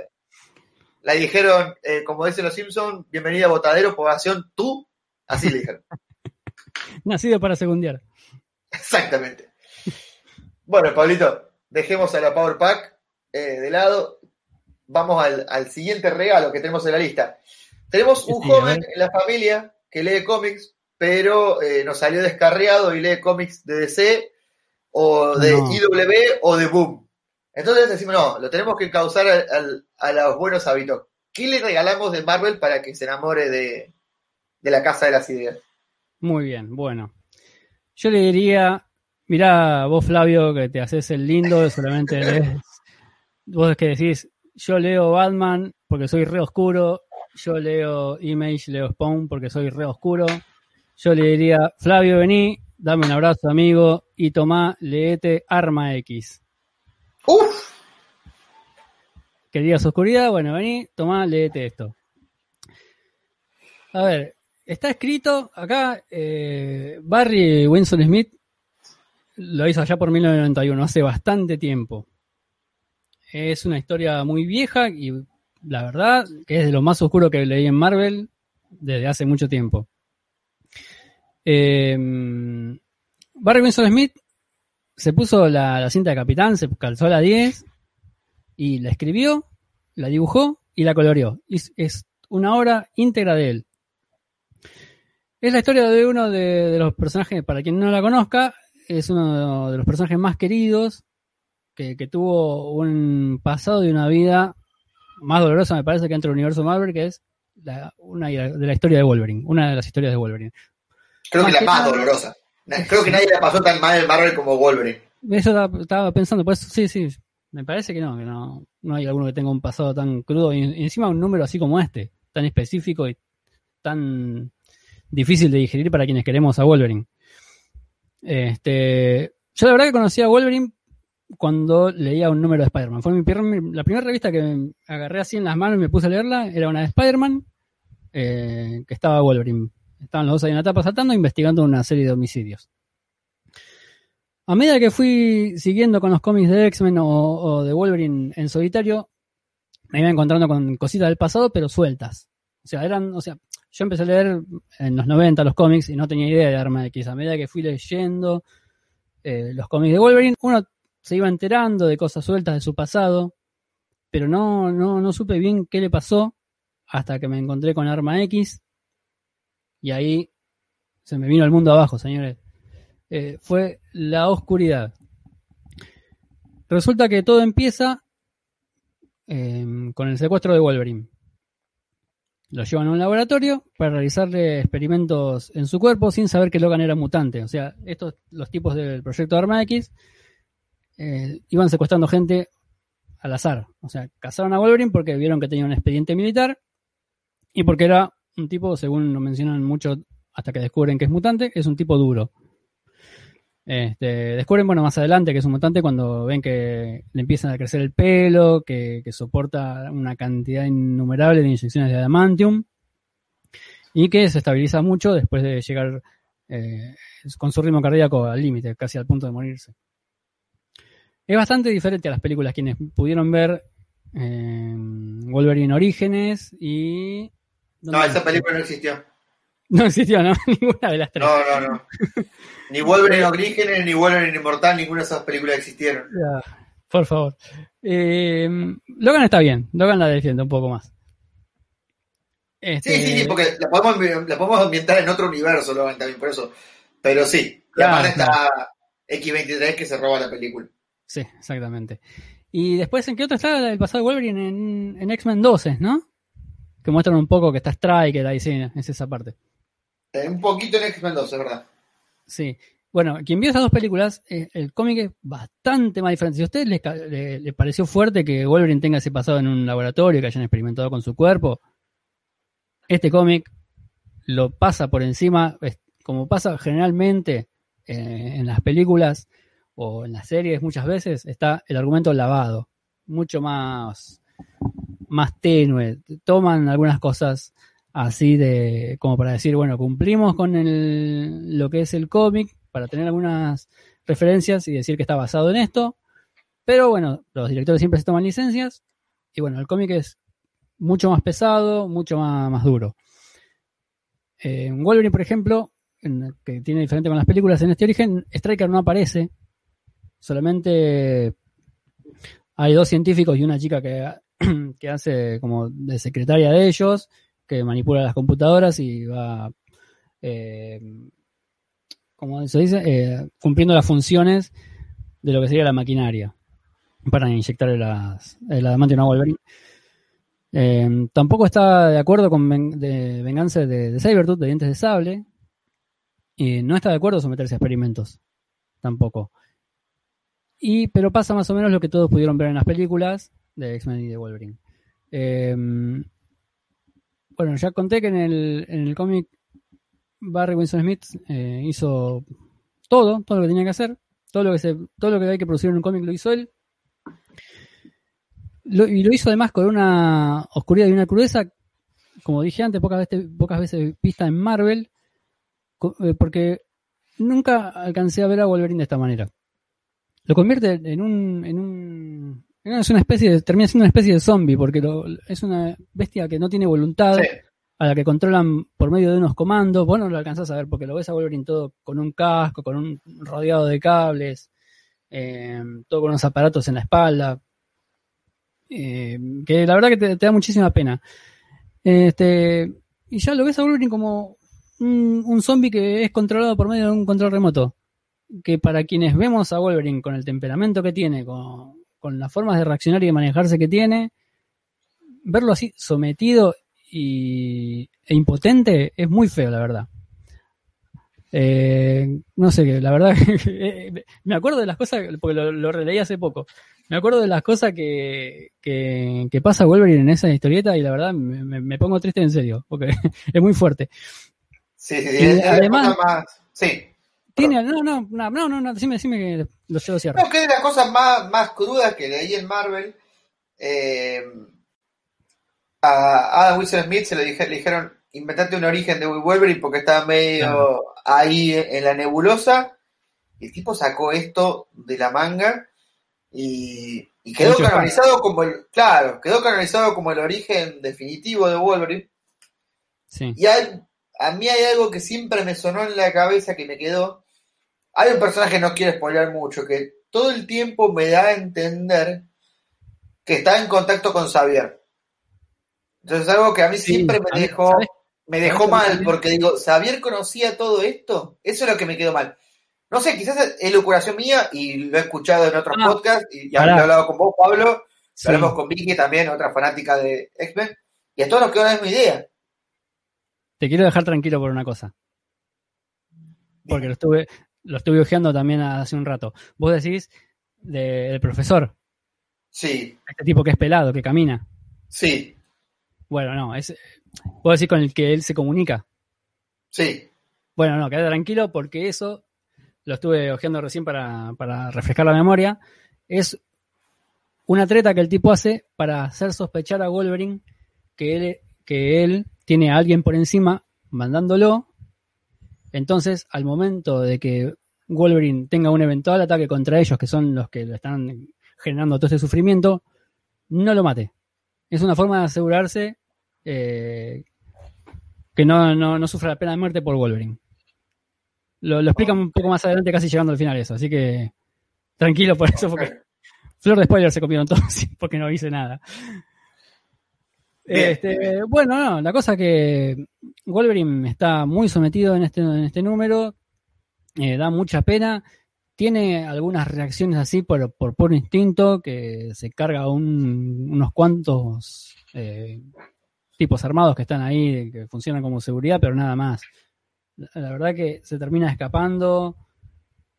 la dijeron, eh, como dicen los Simpsons, bienvenida a Botadero, población tú, así le dijeron.
Nacido para segundiar.
Exactamente. Bueno, Pablito, dejemos a la Power Pack eh, de lado vamos al, siguiente regalo que tenemos en la lista. Tenemos un joven en la familia que lee cómics, pero eh, nos salió descarriado y lee cómics de DC o de IW o de Boom. Entonces decimos, no, lo tenemos que causar a los buenos hábitos. ¿Qué le regalamos de Marvel para que se enamore de, la Casa de las Ideas?
Muy bien, bueno. Yo le diría, mirá, vos Flavio, que te haces el lindo, solamente lees, vos es que decís, yo leo Batman porque soy re oscuro, yo leo Image, leo Spawn porque soy re oscuro. Yo le diría, Flavio, vení, dame un abrazo, amigo, y tomá, leete Arma X.
¡Uf!
Querías oscuridad, bueno, vení, tomá, leete esto. A ver, está escrito acá, eh, Barry Winston Smith lo hizo allá por 1991, hace bastante tiempo. Es una historia muy vieja y la verdad que es de lo más oscuro que leí en Marvel desde hace mucho tiempo. Em, Barry Winston Smith se puso la, cinta de capitán, se calzó la 10 y la escribió, la dibujó y la coloreó. es una obra íntegra de él. Es la historia de uno de, los personajes, para quien no la conozca, es uno de los personajes más queridos que, tuvo un pasado y una vida más dolorosa, me parece, que entre el universo Marvel, que es una de la historia de Wolverine, una de las historias de Wolverine.
Creo que la más dolorosa. Creo que nadie la pasó tan mal en Marvel como Wolverine.
Eso estaba pensando, pues sí, sí, me parece que no, que no, no hay alguno que tenga un pasado tan crudo y encima un número así como este, tan específico y tan difícil de digerir para quienes queremos a Wolverine. Este, yo la verdad que conocí a Wolverine cuando leía un número de Spider-Man. Fue mi, la primera revista que agarré así en las manos y me puse a leerla, era una de Spider-Man, eh, que estaba Wolverine. Estaban los dos ahí en la etapa saltando, investigando una serie de homicidios. A medida que fui siguiendo con los cómics de X-Men o, de Wolverine en solitario, me iba encontrando con cositas del pasado, pero sueltas. O sea, eran, o sea, yo empecé a leer en los 90 los cómics y no tenía idea de Arma X. A medida que fui leyendo eh, los cómics de Wolverine, uno se iba enterando de cosas sueltas de su pasado, pero no, no, no supe bien qué le pasó hasta que me encontré con Arma X y ahí se me vino el mundo abajo, señores. Eh, fue la oscuridad. Resulta que todo empieza em, con el secuestro de Wolverine. Lo llevan a un laboratorio para realizarle experimentos en su cuerpo sin saber que Logan era mutante. O sea, estos, los tipos del proyecto Arma X, eh, iban secuestrando gente al azar. O sea, cazaron a Wolverine porque vieron que tenía un expediente militar y porque era un tipo, según lo mencionan mucho hasta que descubren que es mutante, es un tipo duro. Este, descubren, bueno, más adelante que es un mutante cuando ven que le empiezan a crecer el pelo, que, que soporta una cantidad innumerable de inyecciones de adamantium y que se estabiliza mucho después de llegar eh, con su ritmo cardíaco al límite, casi al punto de morirse. Es bastante diferente a las películas quienes pudieron ver eh, Wolverine Orígenes y...
No, esa película no existió.
No existió, ¿no? Ninguna de las tres.
No, no, no. Ni Wolverine Orígenes, ni Wolverine Inmortal, ninguna de esas películas existieron.
Ya, por favor. Eh, Logan está bien, Logan la defiende un poco más. Este,
Sí, sí, sí, porque la podemos, ambi- la podemos ambientar en otro universo, Logan, también, por eso. Pero sí, y
Claro,
aparte está X23 que se roba la película.
Sí, exactamente. Y después, ¿en qué otro está el pasado de Wolverine? En, en X-Men 12, ¿no? Que muestran un poco que está Striker ahí, sí, es esa parte.
Eh, un poquito en X-Men 2, es verdad.
Sí. Bueno, quien vio esas dos películas, eh, el cómic es bastante más diferente. Si a ustedes les, le, pareció fuerte que Wolverine tenga ese pasado en un laboratorio, que hayan experimentado con su cuerpo, este cómic lo pasa por encima, como pasa generalmente eh, en las películas o en las series muchas veces, está el argumento lavado, mucho más, más tenue. Toman algunas cosas así de como para decir, bueno, cumplimos con el, lo que es el cómic para tener algunas referencias y decir que está basado en esto, pero bueno, los directores siempre se toman licencias y bueno, el cómic es mucho más pesado, mucho más, más duro. Eh, En Wolverine, por ejemplo, que tiene diferente con las películas, en este origen, Striker no aparece, solamente hay dos científicos y una chica que, que hace como de secretaria de ellos, que manipula las computadoras y va, eh, como se dice, Eh, cumpliendo las funciones de lo que sería la maquinaria para inyectarle las, el adamantium a Wolverine. Eh, tampoco está de acuerdo con ven- de venganza de, de de dientes de sable, y no está de acuerdo someterse a experimentos, tampoco. Y, pero pasa más o menos lo que todos pudieron ver en las películas de X-Men y de Wolverine. Eh, bueno, ya conté que en el, en el cómic Barry Winston Smith eh, hizo todo, todo lo que tenía que hacer, todo lo que se, todo lo que hay que producir en un cómic lo hizo él. Y lo hizo además con una oscuridad y una crudeza, como dije antes, pocas veces, pocas veces vista en Marvel, eh, porque nunca alcancé a ver a Wolverine de esta manera. Lo convierte en un, en un, es una especie de, termina siendo una especie de zombie, porque lo- es una bestia que no tiene voluntad,
Sí.
a la que controlan por medio de unos comandos. Vos no lo alcanzás a ver porque lo ves a Wolverine todo con un casco, con un rodeado de cables, eh, todo con unos aparatos en la espalda. eh, que la verdad que te, te da muchísima pena. Este, y ya lo ves a Wolverine como un, un zombie que es controlado por medio de un control remoto. Que para quienes vemos a Wolverine con el temperamento que tiene, con, con las formas de reaccionar y de manejarse que tiene, verlo así sometido y, e impotente es muy feo, la verdad. Eh, no sé, la verdad, eh, me acuerdo de las cosas, porque lo, lo releí hace poco, me acuerdo de las cosas que, que, que pasa Wolverine en esa historieta y la verdad me, me- me pongo triste en serio, porque es muy fuerte.
Sí.
Y además-
más- sí.
Tiene, no, no, no, no, no, no, decime, decime que lo llevo cierre.
No, que es de las cosas más, más crudas que leí en Marvel. eh, a Adam Wilson Smith se le, dije- le dijeron, inventate un origen de Wolverine porque estaba medio
Claro.
ahí en la nebulosa. Y el tipo sacó esto de la manga y, y quedó
Mucho
canonizado como el, claro, quedó canonizado como el origen definitivo de Wolverine.
Sí,
Y hay- a mí hay algo que siempre me sonó en la cabeza que me quedó. Hay un personaje, no quiero spoiler mucho, que todo el tiempo me da a entender que está en contacto con Xavier. Entonces es algo que a mí
Sí,
siempre me dejó,
¿sabes?
me
¿sabes
dejó mal,
también?
porque digo, ¿Xavier conocía todo esto? Eso es lo que me quedó mal. No sé, quizás es locuración mía y lo he escuchado en otros
Ah,
podcasts y lo he hablado con vos, Pablo, lo
Sí.
hablamos con Vicky también, otra fanática de X-Men, y a todos nos quedó la misma idea.
Te quiero dejar tranquilo por una cosa. Porque lo estuve, lo estuve ojeando también hace un rato. Vos decís de- del profesor.
Sí,
Este tipo que es pelado, que camina.
sí,
Bueno, no, es. Puedo decir con el que él se comunica.
sí.
Bueno, no, quédate tranquilo porque eso lo estuve hojeando recién para, para refrescar la memoria. Es una treta que el tipo hace para hacer sospechar a Wolverine que él, que él tiene a alguien por encima mandándolo. Entonces, al momento de que Wolverine tenga un eventual ataque contra ellos, que son los que le están generando todo este sufrimiento, no lo mate. Es una forma de asegurarse eh, que no, no, no sufra la pena de muerte por Wolverine. Lo, lo explican un poco más adelante, casi llegando al final eso, así que tranquilo por eso, porque Flor de spoiler se comieron todos porque no hice nada. Este, bueno, no, la cosa que Wolverine está muy sometido en este, en este número, eh, da mucha pena, tiene algunas reacciones así por, por puro instinto, que se carga un- unos cuantos eh, tipos armados que están ahí, que funcionan como seguridad, pero nada más. La, verdad que se termina escapando,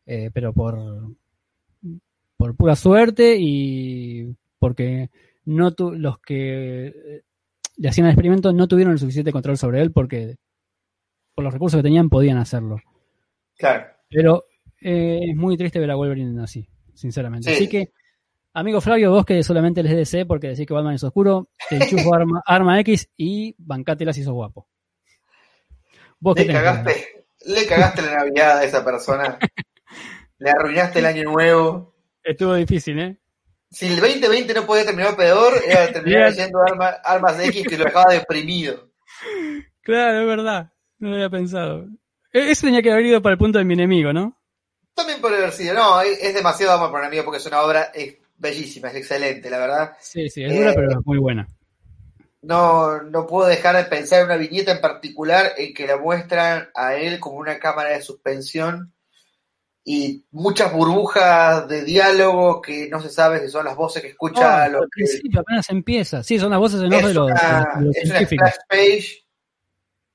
eh, pero por, por pura suerte y porque no tu- los que le hacían el experimento no tuvieron el suficiente control sobre él porque por los recursos que tenían podían hacerlo.
Claro.
Pero eh, es muy triste ver a Wolverine así, sinceramente.
Sí.
Así que, amigo Flavio, vos que solamente les DC porque decís que Batman es oscuro, te enchufo arma, arma X y bancátela si sos guapo. Vos
Le
que
cagaste, le cagaste la Navidad a esa persona. Le arruinaste el año nuevo.
Estuvo difícil, ¿eh?
Si el 2020 no podía terminar peor, era terminar arma- armas X que lo dejaba deprimido.
Claro, es verdad. No lo había pensado. E- Eso tenía que haber ido para el punto de mi enemigo, ¿no?
También puede haber sido, no, es, demasiado amor por amigo porque es una obra es bellísima, es excelente, la verdad.
Sí, sí, es dura,
Eh,
pero es muy buena.
No, no puedo dejar de pensar en una viñeta en particular en que la muestran a él como una cámara de suspensión y muchas burbujas de diálogo que no se sabe si son las voces que escucha
Oh,
los
al principio apenas empieza. Sí, son las voces en
es
de los,
una,
de los
es una
científicos.
page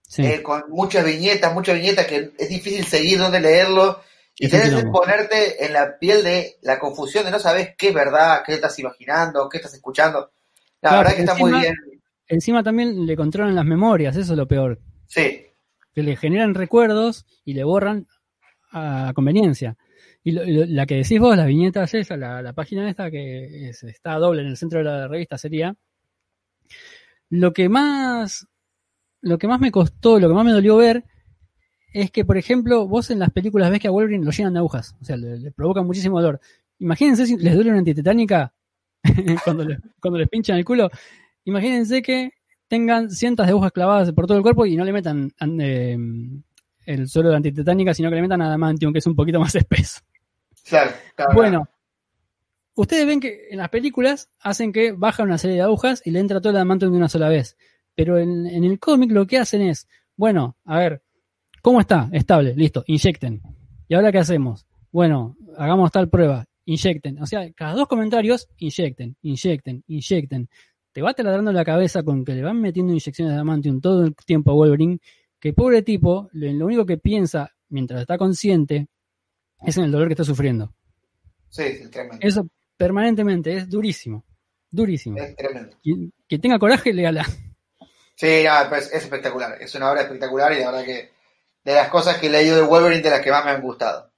Sí.
eh, con muchas viñetas, muchas viñetas que es difícil seguir dónde leerlo y tenés que ponerte en la piel de la confusión de no sabes qué es verdad, qué estás imaginando, qué estás escuchando. La
Claro,
verdad que está muy bien.
Encima también le controlan las memorias, eso es lo peor.
Sí,
Que le generan recuerdos y le borran a conveniencia. Y lo- la que decís vos, las viñetas esa, la, la página esta que es- está doble en el centro de la revista sería. Lo que más. Lo que más me costó, lo que más me dolió ver, es que, por ejemplo, vos en las películas ves que a Wolverine lo llenan de agujas. O sea, le, le provocan muchísimo dolor. Imagínense si les duele una antitetánica cuando, les, cuando les pinchan el culo. Imagínense que tengan cientos de agujas clavadas por todo el cuerpo y no le metan an- eh, el suelo de antitetánica, sino que le metan adamantium, que es un poquito más espeso.
claro. claro.
Bueno, ustedes ven que en las películas hacen que baja una serie de agujas y le entra todo el adamantium de una sola vez. Pero en, en el cómic lo que hacen es, bueno, a ver, ¿cómo está? Estable, listo, inyecten. ¿Y ahora qué hacemos? Bueno, hagamos tal prueba, inyecten. O sea, cada dos comentarios, inyecten, inyecten, inyecten. Te va taladrando la cabeza con que le van metiendo inyecciones de adamantium todo el tiempo a Wolverine, que pobre tipo, lo lo único que piensa mientras está consciente es en el dolor que está sufriendo.
Sí, es tremendo.
Eso permanentemente es durísimo. Durísimo.
Es tremendo.
Quien, quien tenga coraje, léala.
Sí, no, pues es espectacular. Es una obra espectacular y la verdad que de las cosas que he leído de Wolverine, de las que más me han gustado.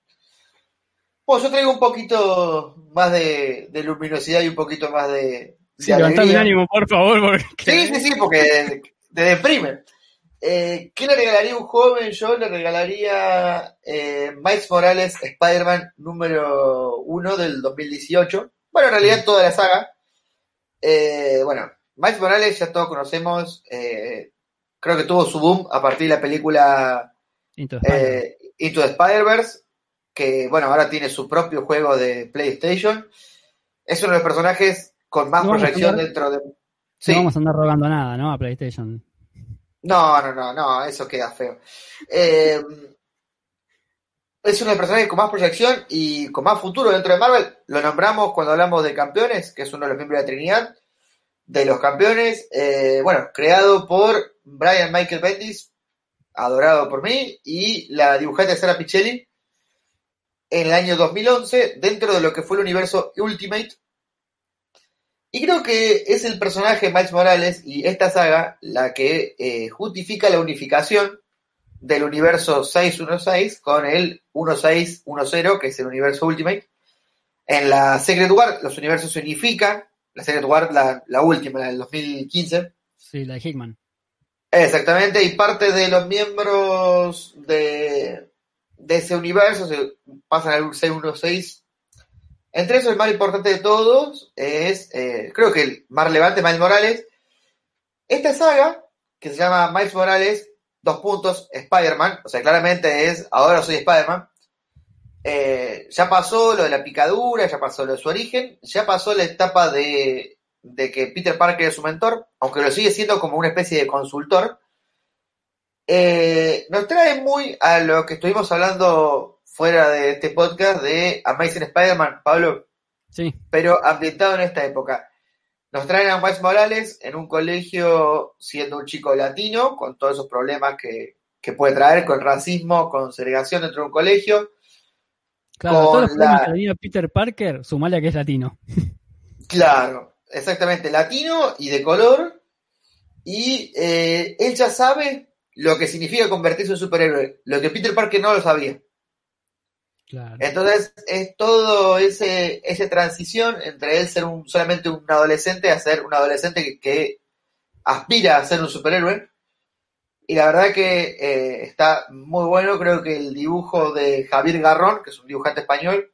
Bueno, yo traigo un poquito más de, de luminosidad y un poquito más de,
Sí,
de
levantame el ánimo, por favor, porque
Sí, sí, sí, porque te deprime. Eh, ¿Qué le regalaría a un joven? Yo le regalaría eh, Miles Morales Spider-Man número 1 del 2018. Bueno, en realidad toda la saga. Eh, bueno, Miles Morales ya todos conocemos. eh, creo que tuvo su boom a partir de la película
Into the Spider-Man.
eh, Into the Spider-Verse, que bueno, ahora tiene su propio juego de PlayStation. Es uno de los personajes con más
No
proyección dentro de... Sí.
No vamos a andar rogando nada, ¿no? A PlayStation.
No, no, no, no, eso queda feo. Eh, es uno de los personajes con más proyección y con más futuro dentro de Marvel. Lo nombramos cuando hablamos de campeones, que es uno de los miembros de la Trinidad. De los campeones, eh, bueno, creado por Brian Michael Bendis, adorado por mí, y la dibujante Sara Pichelli en el año 2011, dentro de lo que fue el universo Ultimate, Y creo que es el personaje Miles Morales y esta saga la que eh, justifica la unificación del universo 616 con el 1610, que es el universo Ultimate. En la Secret War los universos se unifican, la Secret War la, la última, la del 2015.
Sí, la de Hickman.
Exactamente, y parte de los miembros de, de ese universo se pasan al 616. Entre esos, el más importante de todos es, eh, creo que el más relevante, Miles Morales. Esta saga, que se llama Miles Morales, dos puntos, Spider-Man, o sea, claramente es, ahora soy Spider-Man. Eh, ya pasó lo de la picadura, ya pasó lo de su origen, ya pasó la etapa de de que Peter Parker es su mentor, aunque lo sigue siendo como una especie de consultor, eh, nos trae muy a lo que estuvimos hablando fuera de este podcast de Amazing Spider-Man, Pablo.
Sí.
Pero ambientado en esta época. Nos traen a Miles Morales en un colegio siendo un chico latino, con todos esos problemas que, que puede traer, con racismo, con segregación dentro de un colegio.
Claro, todos los problemas que tenía Peter Parker, sumale que es latino.
Claro, exactamente, latino y de color. Y eh, él ya sabe lo que significa convertirse en superhéroe, lo que Peter Parker no lo sabía. Entonces es todo ese esa transición entre él ser un, solamente un adolescente a ser un adolescente que, aspira a ser un superhéroe. Y la verdad que eh, está muy bueno, creo que el dibujo de Javier Garrón, que es un dibujante español,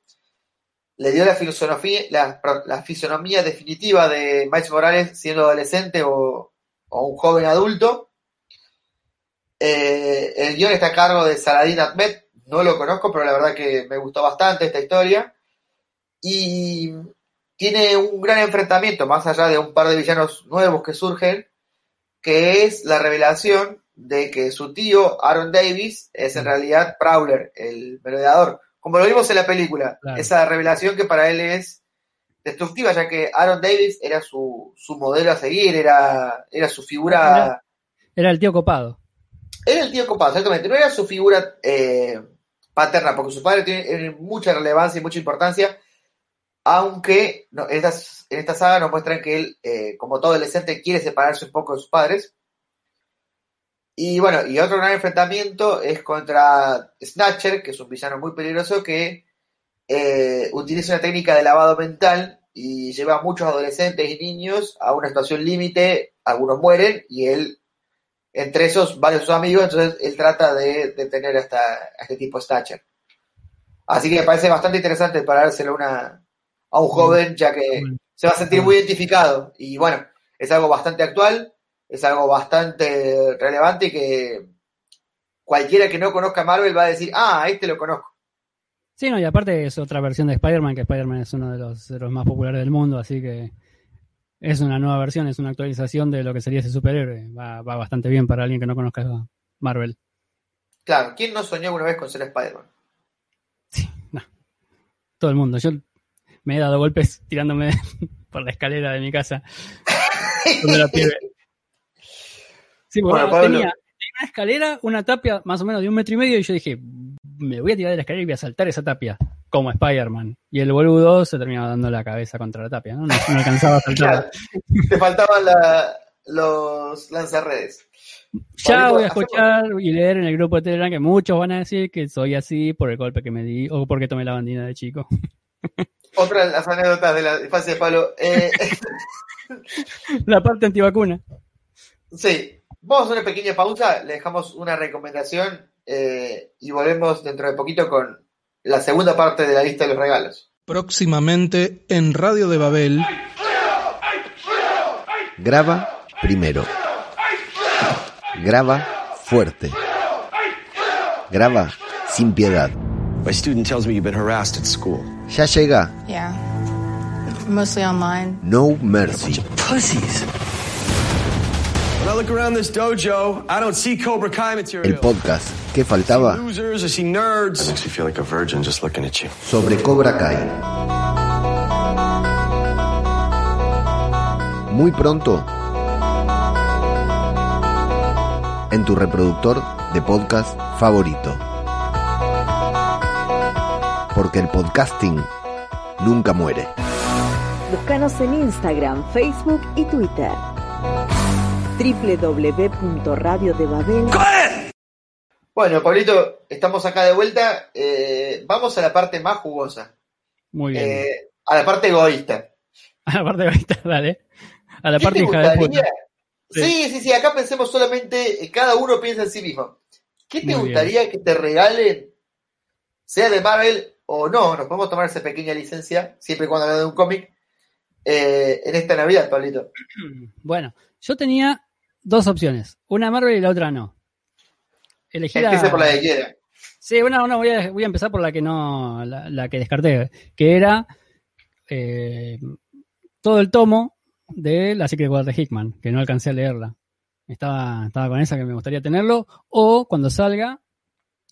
le dio la fisonomía, la fisonomía definitiva de Miles Morales siendo adolescente o, o un joven adulto. Eh, el guion está a cargo de Saladin Ahmed, no lo conozco, pero la verdad que me gustó bastante esta historia. Y tiene un gran enfrentamiento, más allá de un par de villanos nuevos que surgen, que es la revelación de que su tío, Aaron Davis, es en realidad Prowler, el merodeador. Como lo vimos en la película,
Claro.
esa revelación que para él es destructiva, ya que Aaron Davis era su, su modelo a seguir, era, era su figura...
Era- Era el tío copado.
Era el tío copado, exactamente. No era su figura eh, paterna, porque su padre tiene, mucha relevancia y mucha importancia, aunque en esta saga nos muestran que él, eh, como todo adolescente, quiere separarse un poco de sus padres. Y bueno, y otro gran enfrentamiento es contra Snatcher, que es un villano muy peligroso que eh, utiliza una técnica de lavado mental y lleva a muchos adolescentes y niños a una situación límite, algunos mueren y él entre esos varios de sus amigos, entonces él trata de detener a, esta, a este tipo Snatcher. Así que me parece bastante interesante para dárselo una, a un joven, ya que se va a sentir muy identificado. Y bueno, es algo bastante actual, es algo bastante relevante y que cualquiera que no conozca a Marvel va a decir, ah, este lo conozco.
Sí, no, y aparte es otra versión de Spider-Man, que Spider-Man es uno de los, de los más populares del mundo, así que es una nueva versión, es una actualización de lo que sería ese superhéroe. Va, va bastante bien para alguien que no conozca Marvel.
Claro, ¿quién no soñó alguna vez con ser Spider-Man?
Todo el mundo. Yo me he dado golpes tirándome por la escalera de mi casa. pibe. Sí, porque
Bueno, Pablo.
tenía una escalera, una tapia más o menos de un metro y medio, y yo dije, me voy a tirar de la escalera y voy a saltar esa tapia, como Spider-Man. Y el boludo se terminaba dando la cabeza contra la tapia, ¿no? No, no alcanzaba a saltar.
Claro, te faltaban la- los lanzarredes.
Ya voy a escuchar y leer en el grupo de Telegram que muchos van a decir que soy así por el golpe que me di o porque tomé la bandina de chico.
Otra de las anécdotas de la infancia de Pablo. Eh,
la parte antivacuna.
sí, vamos a hacer una pequeña pausa, le dejamos una recomendación eh, y volvemos dentro de poquito con la segunda parte de la lista de los regalos.
Próximamente en Radio de Babel.
Graba primero. Graba fuerte. Graba sin piedad.
My student tells me you've been harassed at school.
Ya llega
Yeah. Mostly online.
No Mercy.
Pussies.
El podcast que faltaba
Losers, I see nerds. makes you feel like a virgin just looking at you.
sobre Cobra Kai. Muy pronto en tu reproductor de podcast favorito. Porque el podcasting nunca muere.
Búscanos en Instagram, Facebook y Twitter. www.radiodebabel.
Bueno, Pablito, estamos acá de vuelta. Eh, vamos a la parte más jugosa.
Muy bien.
Eh, a la parte egoísta.
A la parte egoísta, dale. A la
¿Qué
parte
te
hija de puta.
gustaría?
Sí.
Sí, sí, sí, acá pensemos solamente, eh, cada uno piensa en sí mismo. ¿Qué te
Muy bien.
gustaría que te regalen, sea de Marvel o no? Nos podemos tomar esa pequeña licencia, siempre y cuando habla de un cómic, eh, en esta Navidad, Pablito.
Bueno, yo tenía dos opciones. Una Marvel y la otra no. Elegí la...
Empiece por la que quiera.
Sí, bueno, no, voy a, voy a empezar por la que no, la, la que descarté, que era eh, todo el tomo de la Secret War de Hickman, que no alcancé a leerla. Estaba, estaba con esa que me gustaría tenerlo, o cuando salga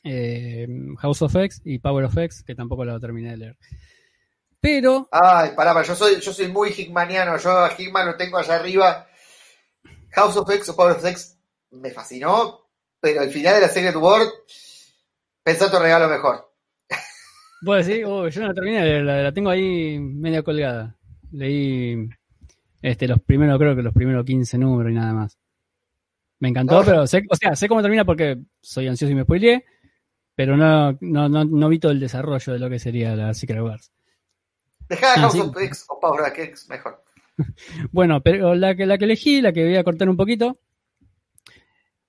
eh, House of X y Power of X, que tampoco la terminé de leer. Pero,
Ay, pará, pará, yo soy, yo soy muy Hickmaniano, yo a Hickman lo tengo allá arriba. House of X o Power of X me fascinó, pero al final de la Secret World, pensá tu regalo mejor.
vos decís, oh, yo no la terminé la, la tengo ahí media colgada. Leí este, los primeros, creo que los primeros 15 números y nada más. Me encantó,
No.
pero sé, o sea, sé cómo termina porque soy ansioso y me spoileé, pero no, no, no, no vi todo el desarrollo de lo que sería la Secret Wars.
Dejá House
sí.
of X o Power of X mejor.
Bueno, pero la que, la que elegí, la que voy a cortar un poquito,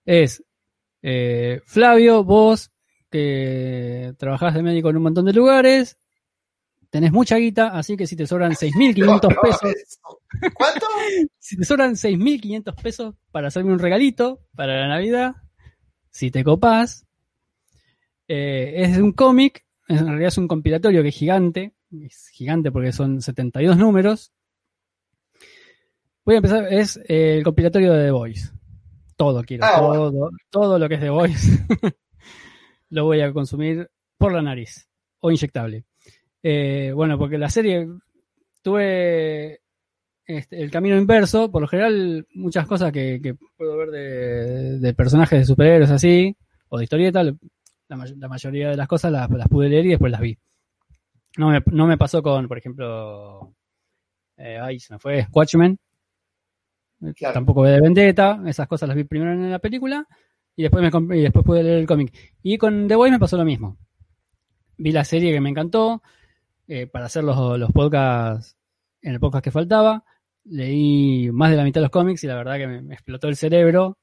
es eh, Flavio, vos que trabajás de médico en un montón de lugares, tenés mucha guita, así que si te sobran 6.500 pesos,
¿Cuánto?
si te sobran 6.500 pesos para hacerme un regalito para la Navidad, si te copás, eh, es un cómic, en realidad es un compilatorio que es gigante, es gigante porque son 72 números. Voy a empezar, es eh, el compilatorio de The Voice. Todo quiero,
Ah,
todo, todo lo que es The Voice lo voy a consumir por la nariz o inyectable. Eh, bueno, porque la serie tuve este, el camino inverso, por lo general muchas cosas que, que puedo ver de, de personajes de superhéroes así, o de historieta, la, may- la mayoría de las cosas las, las pude leer y después las vi. No me, no me pasó con, por ejemplo, eh, ay, se me fue, Watchmen, Tampoco de Vendetta, esas cosas las vi primero en la película y después, me y después pude leer el cómic. Y con The Voice me pasó lo mismo. Vi la serie que me encantó, eh, para hacer los, los podcasts en el podcast que faltaba. Leí más de la mitad de los cómics y la verdad que me, explotó el cerebro.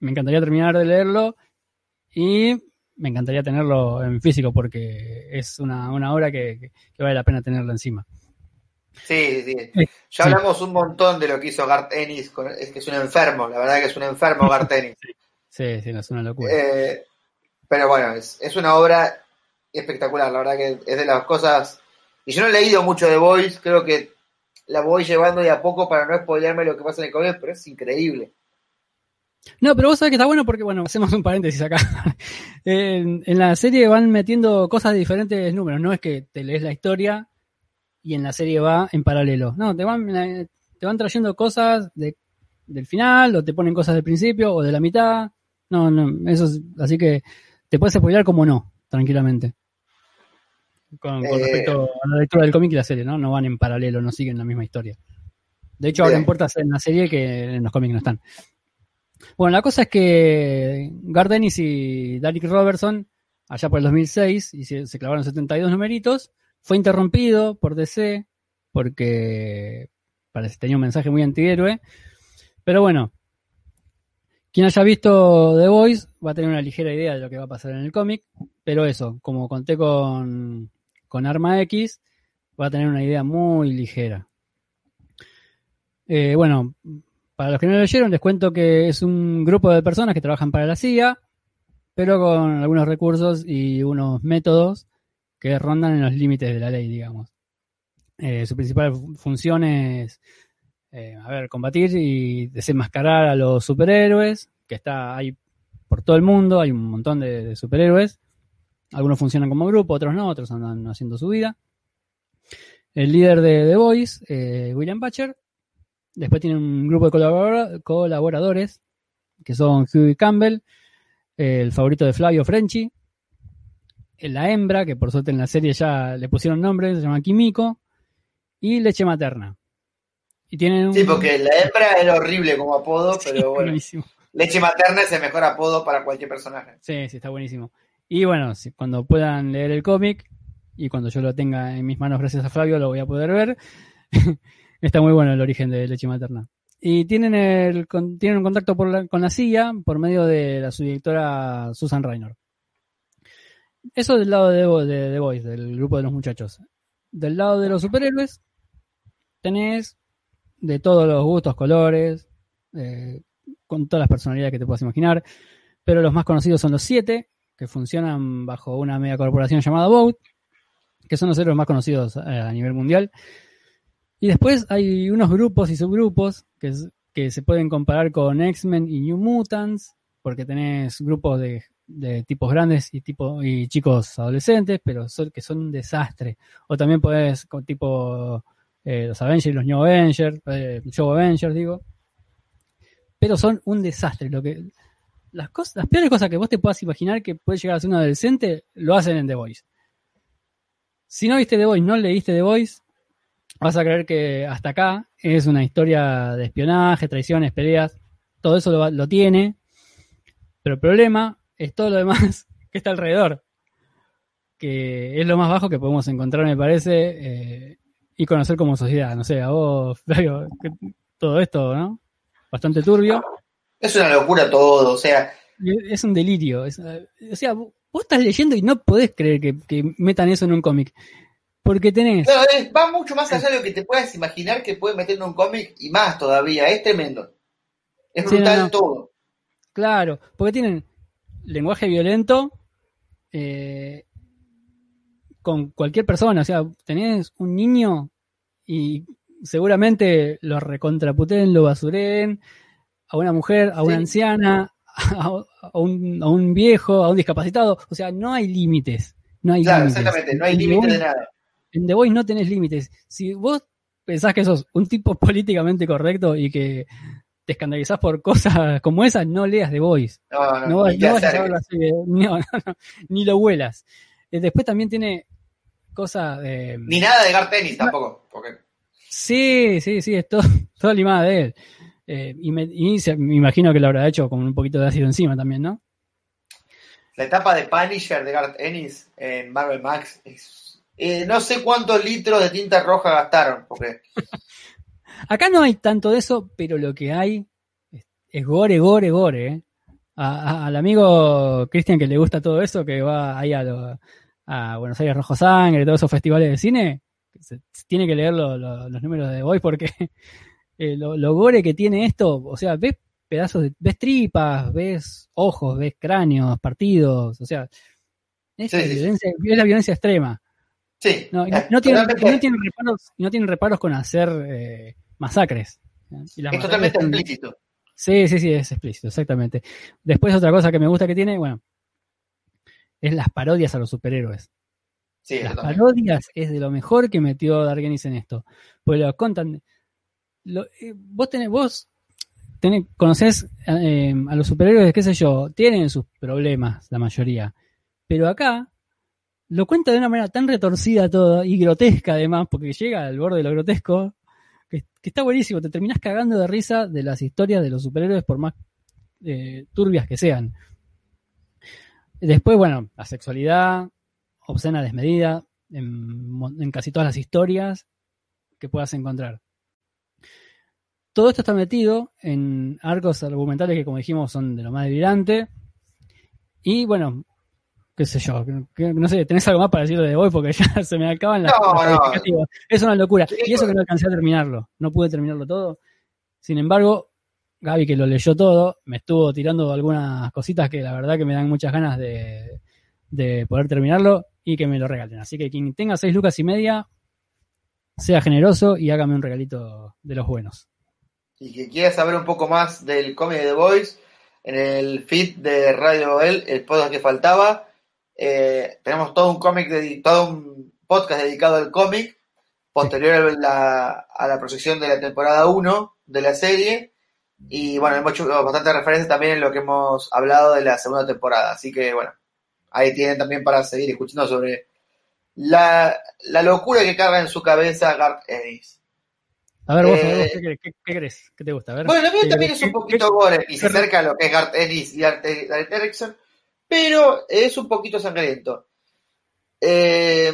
Me encantaría terminar de leerlo y me encantaría tenerlo en físico porque es una, una obra que vale la pena tenerla encima.
Sí, sí. Ya hablamos un montón de lo que hizo Garth Ennis, con- es que es un enfermo, la verdad que es un enfermo Garth Ennis.
Sí, sí, no es una locura.
Eh, pero bueno, es, es una obra espectacular, la verdad que es de las cosas... Y yo no he leído mucho de Boys, creo que la voy llevando de a poco para no spoilearme lo que pasa en el cómic, pero es increíble.
No, pero vos sabés que está bueno porque, bueno, hacemos un paréntesis acá. en, en la serie van metiendo cosas de diferentes números. No es que te lees la historia y en la serie va en paralelo. No, te van, eh, te van trayendo cosas de, del final o te ponen cosas del principio o de la mitad. No, no, eso es, así que te puedes spoilear como no, tranquilamente. Con, con
Eh.
respecto a la lectura del cómic y la serie, ¿no? No van en paralelo, no siguen la misma historia. De hecho, abren puertas en la serie que en los cómics no están. Bueno, la cosa es que Garth Ennis y Derek Robertson, allá por el 2006, y se, se clavaron 72 numeritos, fue interrumpido por DC porque parece tenía un mensaje muy antihéroe. Pero bueno, quien haya visto The Voice va a tener una ligera idea de lo que va a pasar en el cómic, pero eso, como conté con, con Arma X, va a tener una idea muy ligera. Eh, bueno, para los que no lo leyeron, les cuento que es un grupo de personas que trabajan para la CIA, pero con algunos recursos y unos métodos que rondan en los límites de la ley, digamos. Eh, su principal fu- función es, eh, a ver, combatir y desenmascarar a los superhéroes, que está ahí por todo el mundo, hay un montón de, superhéroes. Algunos funcionan como grupo, otros no, otros andan haciendo su vida. El líder de The Voice, eh, William Butcher, Después tiene un grupo de colabora- colaboradores, que son Hughie Campbell, el favorito de Flavio Frenchi, la hembra, que por suerte en la serie ya le pusieron nombre, se llama Kimiko, y leche materna. Y tienen un...
Sí, porque la hembra era horrible como apodo, pero bueno.
buenísimo.
Leche materna es el mejor apodo para cualquier personaje.
Sí, sí, está buenísimo. Y bueno, cuando puedan leer el cómic y cuando yo lo tenga en mis manos gracias a Flavio lo voy a poder ver. está muy bueno el origen de leche materna. Y tienen el tienen un contacto por la- con la CIA por medio de la subdirectora Susan Reynor. Eso del lado de, de The Boys, del grupo de los muchachos. Del lado de los superhéroes, tenés de todos los gustos, colores, eh, con todas las personalidades que te puedas imaginar. Pero los más conocidos son los siete, que funcionan bajo una media corporación llamada Boat, que son los héroes más conocidos eh, a nivel mundial. Y después hay unos grupos y subgrupos que, que se pueden comparar con X-Men y New Mutants, porque tenés grupos de, de tipos grandes y, tipo, y chicos adolescentes, pero son, que son un desastre. O también podés con tipo eh, los Avengers los New Avengers, eh, Avengers, digo. Pero son un desastre. Lo que, las, cosas, las peores cosas que vos te puedas imaginar que puede llegar a ser un adolescente, lo hacen en The Voice. Si no viste The Voice, no leíste The Voice, vas a creer que hasta acá es una historia de espionaje, traiciones, peleas, todo eso lo, lo tiene, pero el problema es todo lo demás que está alrededor, que es lo más bajo que podemos encontrar, me parece, eh, y conocer como sociedad. No sé, a vos, Flavio, que- todo esto, ¿no? Bastante turbio.
Es una locura todo, o sea,
Es un delirio. es- o sea, vos estás leyendo y no podés creer que, que metan eso en un cómic. Porque tenés.
claro, es- va mucho más allá de lo que te puedas imaginar que puede meter en un cómic y más todavía, es tremendo. Es
Sí,
brutal
no, no.
todo.
Claro, porque tienen lenguaje violento eh, con cualquier persona. O sea, tenés un niño y seguramente lo recontraputen, lo basuren a una mujer, a una
Sí.
anciana, a, a un, a un viejo, a un discapacitado. O sea, no hay límites. No hay
Claro,
límites.
exactamente, no hay
En The
límite de nada.
En The Voice no tenés límites. Si vos pensás que sos un tipo políticamente correcto y que te escandalizás por cosas como esas, no leas The Voice.
No, no,
No,
ni
no a ni lo huelas. Eh, después también tiene cosas. eh,
Ni nada de Gar Tennis tampoco, porque
sí, sí, sí, es todo, todo limada de él. Eh, y me, y se- me imagino que lo habrá hecho con un poquito de ácido encima también, ¿no?
la etapa de Punisher de Garth Ennis en Marvel Max es, eh, no sé cuántos litros de tinta roja gastaron, porque
Acá no hay tanto de eso, pero lo que hay es, es gore, gore, gore. ¿eh? A- a- al amigo Cristian que le gusta todo eso, que va ahí a, lo- a Buenos Aires Rojo Sangre, todos esos festivales de cine, se- tiene que leer lo- lo- los números de hoy porque eh, lo, gore que tiene esto, o sea, ves pedazos, de, ves tripas, ves ojos, ves cráneos partidos, o sea, es,
Sí,
la,
sí,
violencia, es la violencia extrema.
sí,
No, y no,
es
no tienen,
totalmente,
y no tienen reparos, y no tienen reparos con hacer eh, masacres. Y las
es
masacres
totalmente
son-
explícito.
Sí, sí, sí, es explícito, exactamente. Después otra cosa que me gusta que tiene, bueno, es las parodias a los superhéroes.
Sí,
Las parodias es de lo mejor que metió Dargenis en esto. Porque lo contan. lo- eh, vos tenés, vos tenés, conocés eh, a los superhéroes, qué sé yo, tienen sus problemas, la mayoría. Pero acá lo cuenta de una manera tan retorcida todo y grotesca además, porque llega al borde de lo grotesco, que, está buenísimo. Te terminás cagando de risa de las historias de los superhéroes, por más eh, turbias que sean. Después, bueno, la sexualidad, obscena desmedida, en, en casi todas las historias que puedas encontrar. Todo esto está metido en arcos argumentales que, como dijimos, son de lo más delirante. Y bueno, qué sé yo, que- no sé, tenés algo más para decir de hoy porque ya se me acaban las,
No,
las
no.
Es una locura.
Sí,
Y eso que no alcancé a terminarlo, no pude terminarlo todo. Sin embargo, Gaby, que lo leyó todo, me estuvo tirando algunas cositas que la verdad que me dan muchas ganas de, de poder terminarlo y que me lo regalen. Así que quien tenga seis lucas y media, sea generoso y hágame un regalito de los buenos.
Y que quiera saber un poco más del cómic de The Voice, en el feed de Radio Babel, el podcast que faltaba, eh, tenemos todo un cómic, todo un podcast dedicado al cómic, posterior a la, a la proyección de la temporada 1 de la serie. Y bueno, hemos hecho bastante referencia también en lo que hemos hablado de la segunda temporada. Así que bueno, ahí tienen también para seguir escuchando sobre la, la locura que carga en su cabeza Garth Ennis.
A ver, vos,
Eh,
¿qué? ¿Qué, qué querés? ¿Qué te gusta? A ver.
Bueno, lo mío
¿Qué-
también es un poquito gore y se acerca a lo que es Garth Ennis y Gareth Erickson, pero es un poquito sangriento. Eh,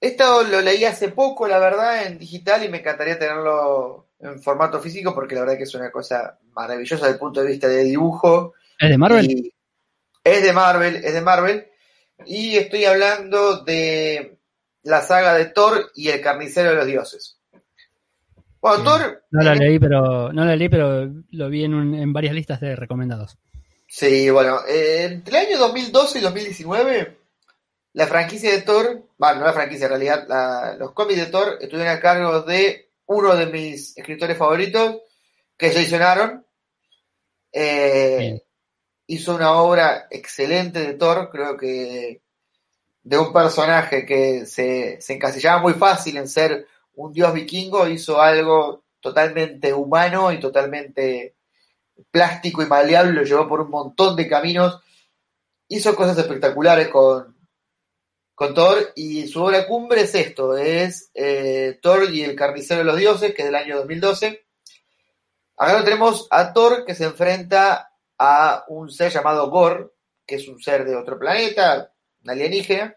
esto lo leí hace poco, la verdad, en digital y me encantaría tenerlo en formato físico porque la verdad que es una cosa maravillosa desde el punto de vista de dibujo.
¿Es de Marvel?
Y es de Marvel, es de Marvel. Y estoy hablando de la saga de Thor y el carnicero de los dioses. Bueno. Thor.
No la leí, pero no la leí, pero lo vi en, un- en varias listas de recomendados.
Sí, bueno, eh, entre el año 2012 y 2019, la franquicia de Thor, bueno, no la franquicia en realidad, la- los cómics de Thor estuvieron a cargo de uno de mis escritores favoritos, que Aaron. Eh, hizo una obra excelente de Thor, creo que de un personaje que se, se encasillaba muy fácil en ser un dios vikingo, hizo algo totalmente humano y totalmente plástico y maleable, lo llevó por un montón de caminos, hizo cosas espectaculares con, con Thor y su obra cumbre es esto, es eh, Thor y el carnicero de los dioses, que es del año 2012. Acá tenemos a Thor que se enfrenta a un ser llamado Gor, que es un ser de otro planeta, un alienígena.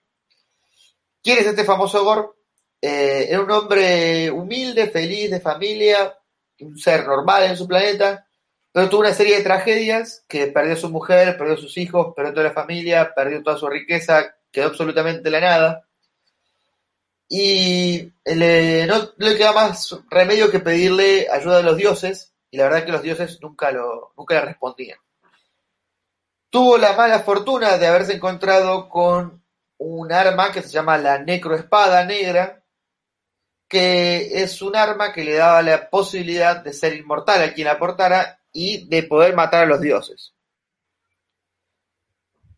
¿Quién es este famoso Gor? Eh, era un hombre humilde, feliz, de familia, un ser normal en su planeta, pero tuvo una serie de tragedias que perdió a su mujer, perdió a sus hijos, perdió toda la familia, perdió toda su riqueza, quedó absolutamente en la nada. Y no, le queda más remedio que pedirle ayuda a los dioses, y la verdad que los dioses nunca, lo, nunca le respondían. Tuvo la mala fortuna de haberse encontrado con un arma que se llama la necroespada negra, que es un arma que le daba la posibilidad de ser inmortal a quien la portara y de poder matar a los dioses.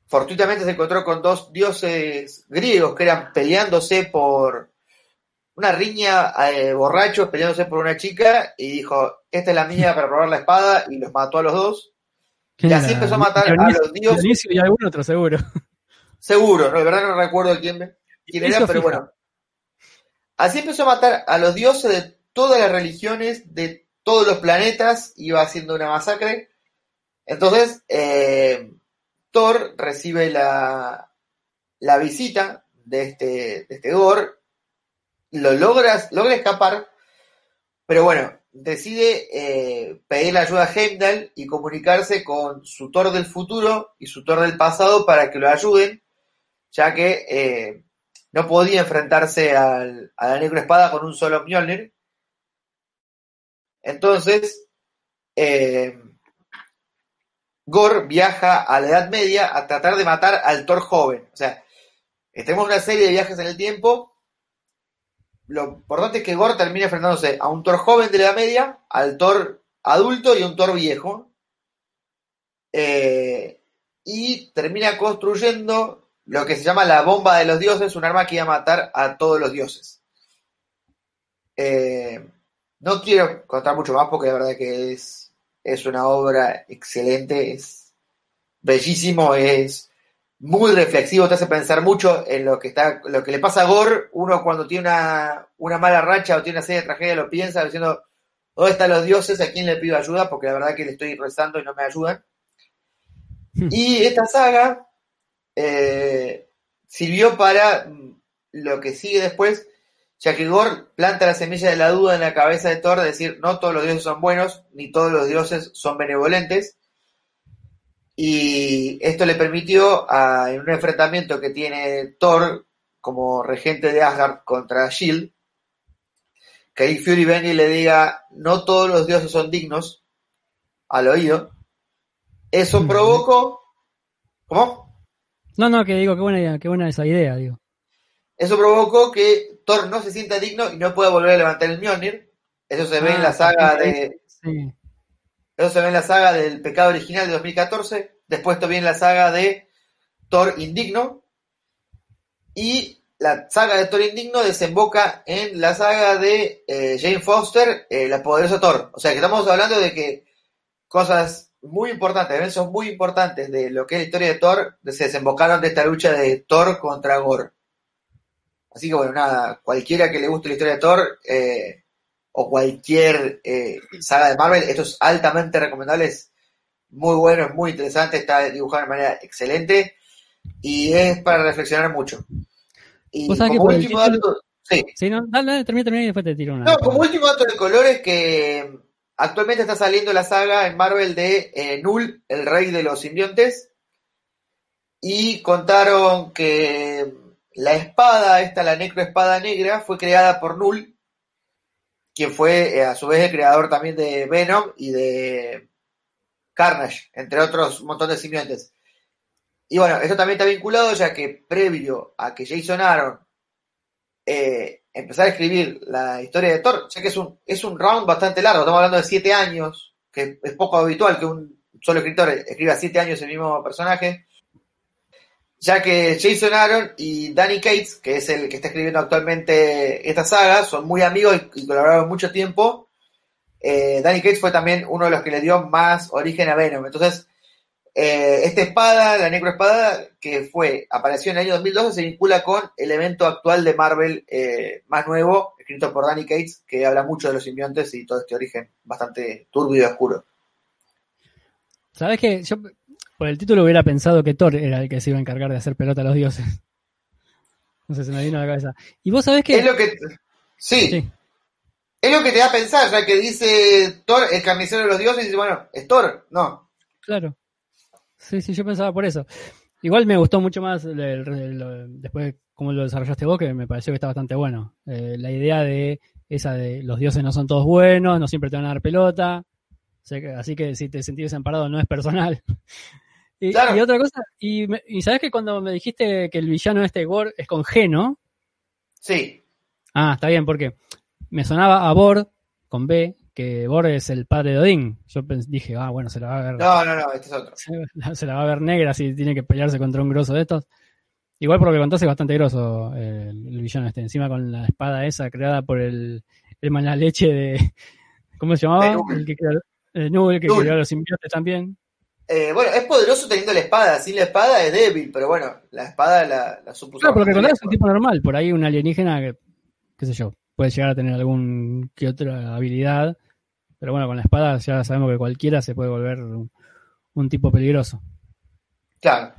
Fortuitamente se encontró con dos dioses griegos que eran peleándose por una riña, eh, borrachos peleándose por una chica y dijo, esta es la mía para probar la espada y los mató a los dos.
¿Quién
Y así empezó a matar a los dioses.
Dionisio y algún otro, seguro.
Seguro, no, de verdad no recuerdo quién, quién era, pero
fija.
bueno. Así empezó a matar a los dioses de todas las religiones, de todos los planetas, iba haciendo una masacre. Entonces, eh, Thor recibe la, la visita de este, de este lo logra, logra escapar, pero bueno, decide eh, pedir la ayuda a Heimdall y comunicarse con su Thor del futuro y su Thor del pasado para que lo ayuden, ya que eh, no podía enfrentarse al, a la necroespada con un solo Mjolnir. Entonces, eh, Gore viaja a la Edad Media a tratar de matar al Thor joven. O sea, tenemos una serie de viajes en el tiempo. Lo importante es que Gore termina enfrentándose a un Thor joven de la Edad Media, al Thor adulto y un Thor viejo. Eh, y termina construyendo lo que se llama la bomba de los dioses, un arma que iba a matar a todos los dioses. Eh, no quiero contar mucho más porque la verdad que es, es una obra excelente, es bellísimo, es muy reflexivo, te hace pensar mucho en lo que está, lo que le pasa a Gore, uno cuando tiene una, una mala racha o tiene una serie de tragedias lo piensa diciendo, ¿dónde están los dioses? ¿A quién le pido ayuda? Porque la verdad que le estoy rezando y no me ayudan. Y esta saga eh, sirvió para lo que sigue después, ya que Gore planta la semilla de la duda en la cabeza de Thor, de decir, no todos los dioses son buenos, ni todos los dioses son benevolentes. Y esto le permitió, a- en un enfrentamiento que tiene Thor como regente de Asgard contra Shield, que ahí Fury venga y le diga, no todos los dioses son dignos, al oído. Eso provocó, ¿cómo?
No, no, que digo, qué buena, qué buena esa idea, digo.
Eso provocó que Thor no se sienta digno y no pueda volver a levantar el Mjolnir. Eso se ve en la
Ah,
saga de,
Sí.
eso se ve en la saga del pecado original de 2014. Después también la saga de Thor Indigno. Y la saga de Thor Indigno desemboca en la saga de eh, Jane Foster, eh, la poderosa Thor. O sea que estamos hablando de que cosas muy importantes, eventos muy importantes de lo que es la historia de Thor se desembocaron de esta lucha de Thor contra Gore. Así que bueno, nada, cualquiera que le guste la historia de Thor eh, o cualquier eh, saga de Marvel, esto es altamente recomendable, es muy bueno, es muy interesante, está dibujado de manera excelente y es para reflexionar mucho. Y como último
título-
dato, sí,
Sí, no, dale, dale, termina, termina y después te tiro una.
no, como último dato de color es que actualmente está saliendo la saga en Marvel de eh, Null, el rey de los simbiontes. Y contaron que la espada, esta, la necroespada negra, fue creada por Null, quien fue eh, a su vez el creador también de Venom y de Carnage, entre otros un montón de simbiontes. Y bueno, esto también está vinculado ya que previo a que Jason Aaron eh, empezar a escribir la historia de Thor, ya que es un, es un round bastante largo, estamos hablando de siete años, que es poco habitual que un solo escritor escriba siete años el mismo personaje, ya que Jason Aaron y Danny Cates, que es el que está escribiendo actualmente esta saga, son muy amigos y, colaboraron mucho tiempo. Eh, Danny Cates fue también uno de los que le dio más origen a Venom. Entonces, eh, esta espada, la necroespada, que fue, apareció en el año 2012, se vincula con el evento actual de Marvel eh, más nuevo, escrito por Danny Cates, que habla mucho de los simbiontes y todo este origen bastante turbio y oscuro.
¿Sabes que Yo por el título hubiera pensado que Thor era el que se iba a encargar de hacer pelota a los dioses. No sé, se me vino a la cabeza. Y vos sabés que.
Es lo que. Sí,
Sí,
es lo que te da a pensar, ya que dice Thor, el carnicero de los dioses, y dice, bueno, ¿es Thor? No.
claro. Sí, sí, yo pensaba por eso. Igual me gustó mucho más el- el- el- después cómo lo desarrollaste vos, que me pareció que está bastante bueno. Eh, la idea de esa de los dioses no son todos buenos, no siempre te van a dar pelota. Así que si te sentís desamparado no es personal. Y,
Claro.
y otra cosa, y, y sabes que cuando me dijiste que el villano este Gore es con G, ¿no?
Sí,
Ah, está bien, porque me sonaba a Bor con B, que Bor es el padre de Odín. Yo dije, ah, bueno, se la va a ver,
no, no, no, este es otro.
se, la- se la va a ver negra si tiene que pelearse contra un grosso de estos. Igual por lo que contaste es bastante grosso eh, el, el villano este, encima con la espada esa creada por el, el mala leche de, ¿cómo se llamaba?
De.
El que creó, Null, el que creó los simbiontes también.
Eh, bueno, es poderoso teniendo la espada, sin la espada es débil, pero bueno, la espada la, la supuso.
Claro, por lo que
bastante
contaste es un tipo normal, por ahí un alienígena que, qué sé yo, puede llegar a tener algún que otra habilidad, pero bueno, con la espada ya sabemos que cualquiera se puede volver un, un tipo peligroso.
Claro.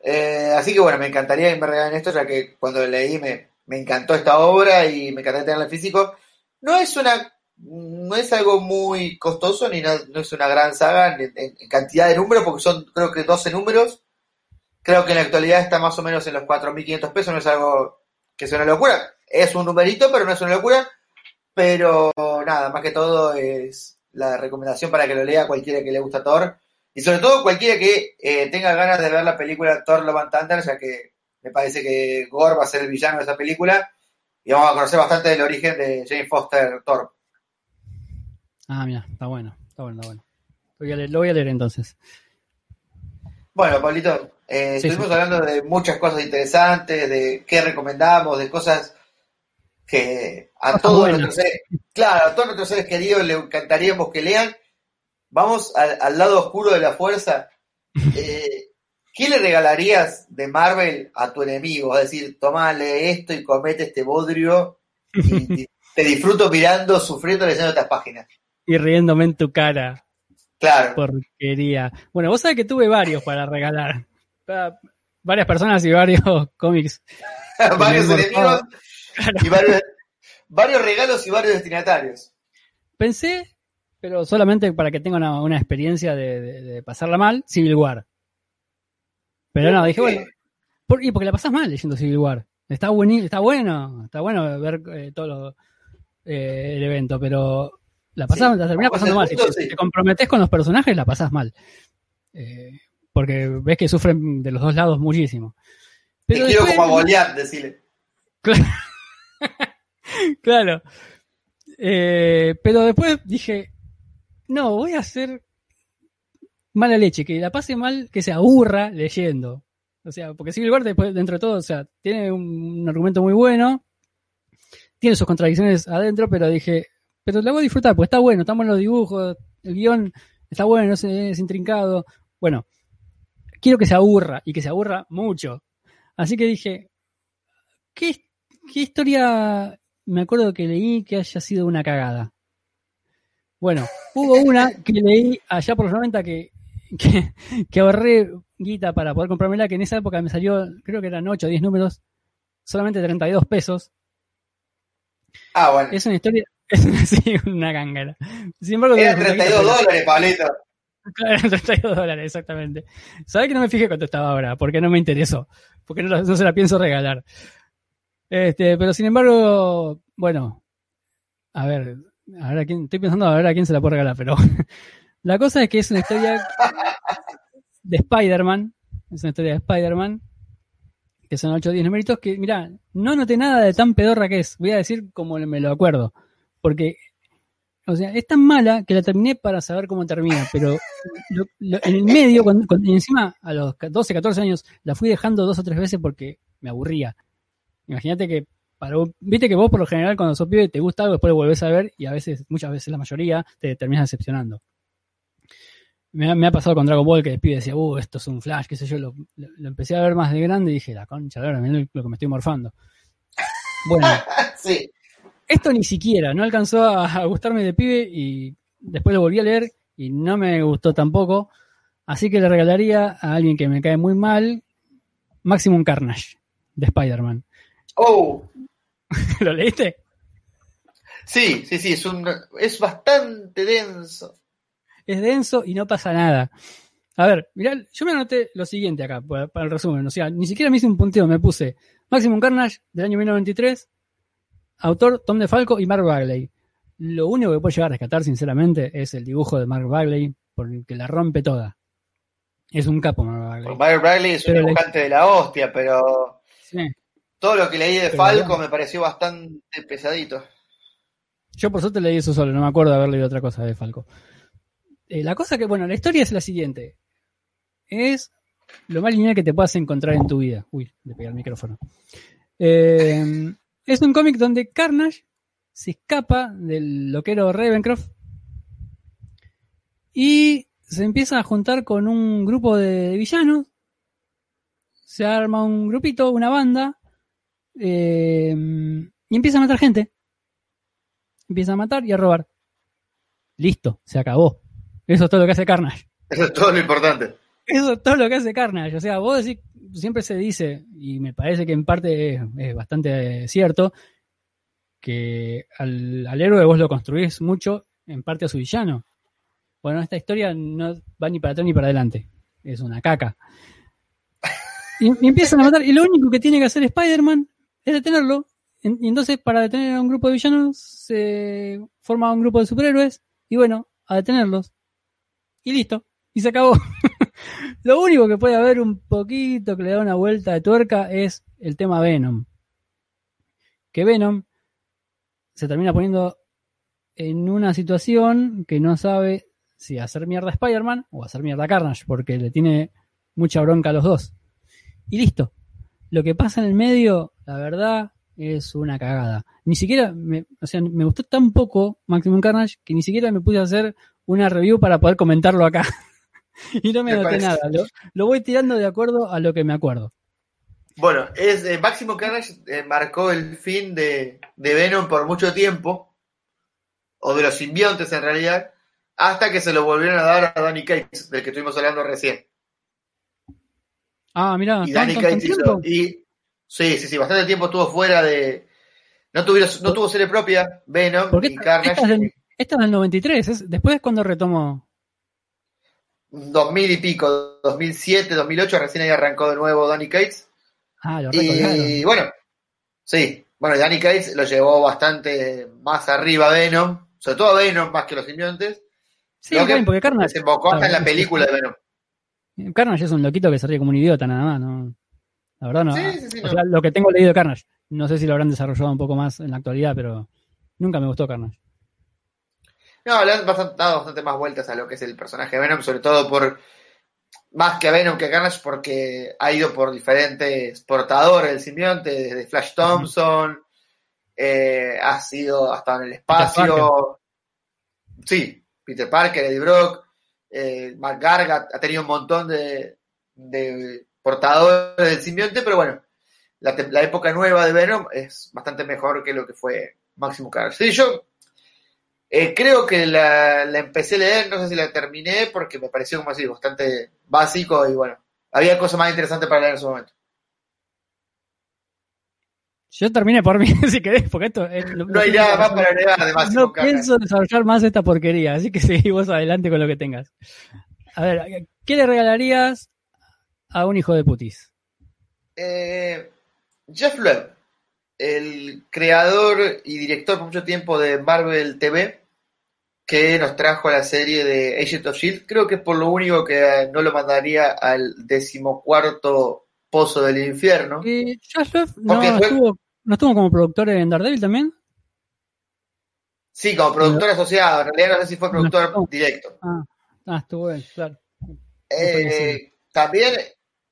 Eh, así que bueno, me encantaría me regalen esto, ya que cuando leí me, me encantó esta obra y me encantaría tenerla en físico. No es una, no es algo muy costoso ni no, es una gran saga en cantidad de números, porque son creo que 12 números. Creo que en la actualidad está más o menos en los 4.500 pesos, no es algo que sea una locura. Es un numerito, pero no es una locura. Pero nada, más que todo es la recomendación para que lo lea cualquiera que le gusta Thor. Y sobre todo cualquiera que eh, tenga ganas de ver la película Thor Love and Thunder, ya que me parece que Gore va a ser el villano de esa película. Y vamos a conocer bastante del origen de Jane Foster Thor.
Ah, mira, está bueno, está bueno, está bueno. Lo voy a leer, lo voy a leer entonces.
Bueno, Pablito, eh,
Sí,
estuvimos
sí.
hablando de muchas cosas interesantes, de qué recomendamos, de cosas que a todos nuestros seres, claro, a todos nuestros seres queridos le encantaríamos que lean. Vamos al, al lado oscuro de la fuerza. Eh, ¿Qué le regalarías de Marvel a tu enemigo? Es decir, toma, lee esto y comete este bodrio y, y te disfruto mirando, sufriendo, leyendo estas páginas.
Y riéndome en tu cara,
Claro.
porquería. Bueno, vos sabés que tuve varios para regalar. Varias personas y varios cómics.
varios enemigos
Claro.
y varios, varios regalos y varios destinatarios.
Pensé, pero solamente para que tenga una, una experiencia de, de- de pasarla mal, Civil War. Pero no, dije, bueno, por- y porque la pasas mal leyendo Civil War. Está, bueni- está bueno, está bueno ver eh, todo lo- eh, el evento, pero la pasás,
Sí,
la terminás pasando mal. Si
punto,
te,
sí.
te comprometes con los personajes, la pasás mal. Eh, porque ves que sufren de los dos lados muchísimo.
Te
Pero
quiero
después-
como a Goliat, decirle.
Claro. Eh, pero después dije, no, voy a hacer mala leche, que la pase mal, que se aburra leyendo. O sea, porque Civil War después, dentro de todo, o sea, tiene un, un argumento muy bueno, tiene sus contradicciones adentro, pero dije, pero la voy a disfrutar, porque está bueno, están buenos los dibujos, el guion está bueno, es, es intrincado. Bueno, quiero que se aburra, y que se aburra mucho. Así que dije, ¿qué, ¿qué historia me acuerdo que leí que haya sido una cagada? Bueno, hubo una que leí allá por los 90 que, que, que ahorré guita para poder comprármela, que en esa época me salió, creo que eran 8 o 10 números, solamente 32 pesos.
Ah, bueno.
Es una historia, es una, sí, una cángara. Sin embargo,
Eran
tuve que
32
juntar guita,
dólares, Pablito.
Claro, eran 32 dólares, exactamente. ¿Sabés que no me fijé cuánto estaba ahora? Porque no me interesó. Porque no, se la pienso regalar. Este, pero sin embargo, bueno, a ver, a ver a quién, estoy pensando a ver a quién se la puedo regalar, pero la cosa es que es una historia de Spider-Man, es una historia de Spider-Man, que son 8 o 10 numeritos que, mira, no noté nada de tan pedorra que es, voy a decir como me lo acuerdo, porque, o sea, es tan mala que la terminé para saber cómo termina, pero en el medio, cuando, encima a los 12, 14 años, la fui dejando dos o tres veces porque me aburría. Imagínate que, viste que vos por lo general cuando sos pibe te gusta algo, después lo volvés a ver y a veces, muchas veces la mayoría, te terminas decepcionando. Me ha, pasado con Dragon Ball que de pibe decía, uh, esto es un flash, qué sé yo, lo, lo- empecé a ver más de grande y dije, la concha, mirá lo que me estoy morfando. Bueno,
Sí.
Esto ni siquiera, no alcanzó a, gustarme de pibe y después lo volví a leer y no me gustó tampoco. Así que le regalaría a alguien que me cae muy mal Maximum Carnage de Spider-Man.
Oh,
¿Lo leíste?
sí, sí, sí, es, un, es bastante denso.
Es denso y no pasa nada. A ver, mirá, yo me anoté lo siguiente acá, para, para el resumen. O sea, ni siquiera me hice un punteo, me puse Maximum Carnage del año 1993, autor Tom DeFalco y Mark Bagley. Lo único que puedo llegar a rescatar, sinceramente, es el dibujo de Mark Bagley, porque la rompe toda. Es un capo, Mark Bagley.
Porque Mario Bradley es un
Pero
dibujante de la hostia, pero
Sí.
todo lo que leí de
Pero
Falco me pareció bastante pesadito.
Yo por suerte leí eso solo, no me acuerdo de haber leído otra cosa de Falco. Eh, la cosa que, bueno, la historia es la siguiente. Es lo más lineal que te puedas encontrar en tu vida. Uy, le pegué al micrófono. Eh, es un cómic donde Carnage se escapa del loquero Ravencroft y se empieza a juntar con un grupo de villanos. Se arma un grupito, una banda, eh, y empieza a matar gente empieza a matar y a robar. Listo, se acabó. Eso es todo lo que hace Carnage.
Eso es todo lo importante.
Eso es todo lo que hace Carnage. O sea, vos decís, siempre se dice, y me parece que en parte es, bastante cierto, que al, héroe vos lo construís mucho en parte a su villano. Bueno, esta historia no va ni para atrás ni para adelante. Es una caca. Y, y empiezan a matar, y lo único que tiene que hacer Spider-Man es detenerlo. En- Y entonces, para detener a un grupo de villanos, se forma un grupo de superhéroes, y bueno, a detenerlos. Y listo, y se acabó. lo único que puede haber un poquito que le da una vuelta de tuerca es el tema Venom. Que Venom se termina poniendo en una situación que no sabe si hacer mierda a Spider-Man o hacer mierda a Carnage, porque le tiene mucha bronca a los dos. Y listo. Lo que pasa en el medio, la verdad, es una cagada. Ni siquiera, me, o sea, me gustó tan poco Maximum Carnage que ni siquiera me puse a hacer una review para poder comentarlo acá. y no me anoté nada. Lo, lo voy tirando de acuerdo a lo que me acuerdo.
Bueno, es eh, Máximo Carnage eh, marcó el fin de, de Venom por mucho tiempo, o de los simbiontes en realidad, hasta que se lo volvieron a dar a Danny Cates, del que estuvimos hablando recién.
Ah, mirá,
y
¿tan-
Danny Cates hizo- y sí, sí, sí, bastante tiempo estuvo fuera de no tuvieron, no tuvo serie propia, Venom y Carnage
esta es del, esta es del 93, es, después es cuando retomó.
2000 y pico, 2007, 2008 recién ahí arrancó de nuevo Danny Cates
Ah, lo
y bueno, sí, bueno, Danny Cates lo llevó bastante más arriba a Venom, sobre todo a Venom más que los simbiontes,
Sí,
lo que
porque Carnage,
desembocó hasta en la película de Venom.
Carnage es un loquito que se ríe como un idiota, nada más. ¿no? La verdad, no.
Sí, sí, sí,
o
no.
sea, lo que tengo leído de Carnage, no sé si lo habrán desarrollado un poco más en la actualidad, pero nunca me gustó Carnage.
No, le han bastante- dado bastante más vueltas a lo que es el personaje de Venom, sobre todo por más que a Venom que a Carnage, porque ha ido por diferentes portadores del simbionte, desde Flash Thompson, eh, ha sido hasta en el espacio. Sí, Peter Parker, Eddie Brock, eh, Mark Garga ha tenido un montón de, de portadores del simbionte, pero bueno, la, época nueva de Venom es bastante mejor que lo que fue Máximo Carnage. Sí, yo eh, creo que la, la empecé a leer, no sé si la terminé, porque me pareció como así, bastante básico y bueno, había cosas más interesantes para leer en su momento.
Yo terminé por mí, si querés, porque esto es,
No hay nada más para de Máximo
No pienso desarrollar más esta porquería, así que seguí vos adelante con lo que tengas. A ver, ¿qué le regalarías a un hijo de putis?
Eh, Jeff Loeb, el creador y director por mucho tiempo de Marvel TV, que nos trajo la serie de Agent of Shield, creo que es por lo único que eh, no lo mandaría al decimocuarto pozo del infierno.
Eh, Josh Love no,
fue-
estuvo, ¿no estuvo como productor en Daredevil también?
Sí, como productor asociado, en realidad no sé si fue productor
No.
directo.
Ah, ah estuvo bien, claro.
Eh, también,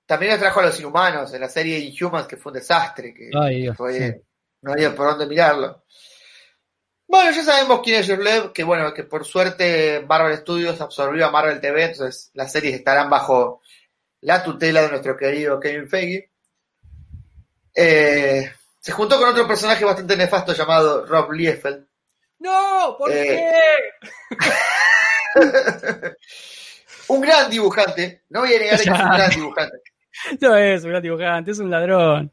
también nos trajo a los inhumanos en la serie Inhumans, que fue un desastre, que
Ay, Dios.
fue-
sí.
no había por dónde mirarlo. Bueno, ya sabemos quién es Jeff Loeb, que bueno, que por suerte Marvel Studios absorbió a Marvel TV, entonces las series estarán bajo la tutela de nuestro querido Kevin Feige. Eh, se juntó con otro personaje bastante nefasto llamado Rob Liefeld.
No, ¿por
Eh, un gran dibujante, no voy a negar que es un gran dibujante.
No es un gran dibujante, es un ladrón.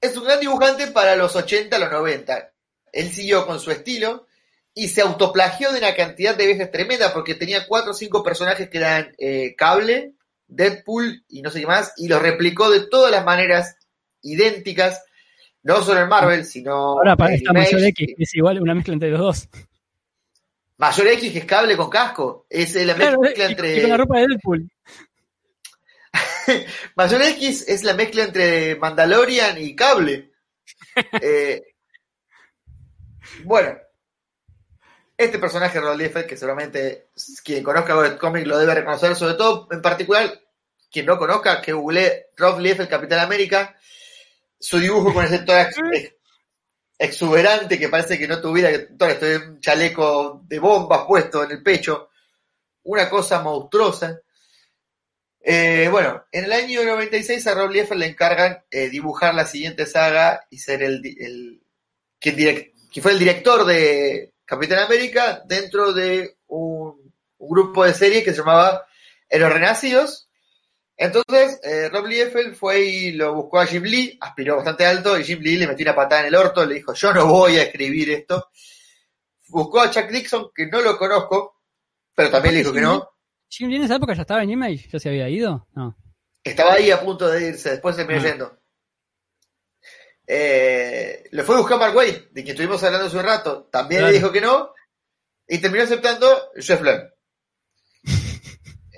Es un gran dibujante para los 80, los 90. Él siguió con su estilo y se autoplagió de una cantidad de veces tremenda porque tenía cuatro o cinco personajes que eran eh, Cable, Deadpool y no sé qué más, y los replicó de todas las maneras idénticas, no solo en Marvel, sino
Ahora para
en
esta
Image.
Mayor X, que es igual una mezcla entre los dos.
Mayor X que es Cable con casco, es la mezcla entre...
y con la ropa de Deadpool.
Mayor X es la mezcla entre Mandalorian y Cable. Eh, bueno, este personaje Rod Liefeld, que seguramente quien conozca el cómic lo debe reconocer, sobre todo en particular quien no conozca, que googlee Rob Liefeld, Capitán América, su dibujo con ese tórax ex- exuberante que parece que no tuviera que tórax, un chaleco de bombas puesto en el pecho, una cosa monstruosa. Eh, bueno, en el año 96 a Rob Liefeld le encargan eh, dibujar la siguiente saga y ser el, el quien, direc- quien fue el director de Capitán América dentro de un, grupo de series que se llamaba Héroes Renacidos. Entonces, eh, Rob Liefeld fue y lo buscó a Jim Lee, aspiró bastante alto y Jim Lee le metió una patada en el orto, le dijo, yo no voy a escribir esto. Buscó a Chuck Dixon, que no lo conozco, pero también le dijo que no.
Jim Lee en esa época ya estaba en Image, ya se había ido. No.
Estaba ahí a punto de irse, después se me
Ah.
yendo. Eh, le fue a buscar Mark Wade, de quien estuvimos hablando hace un rato. También
Claro.
le dijo que no. Y terminó aceptando Jeff Loeb.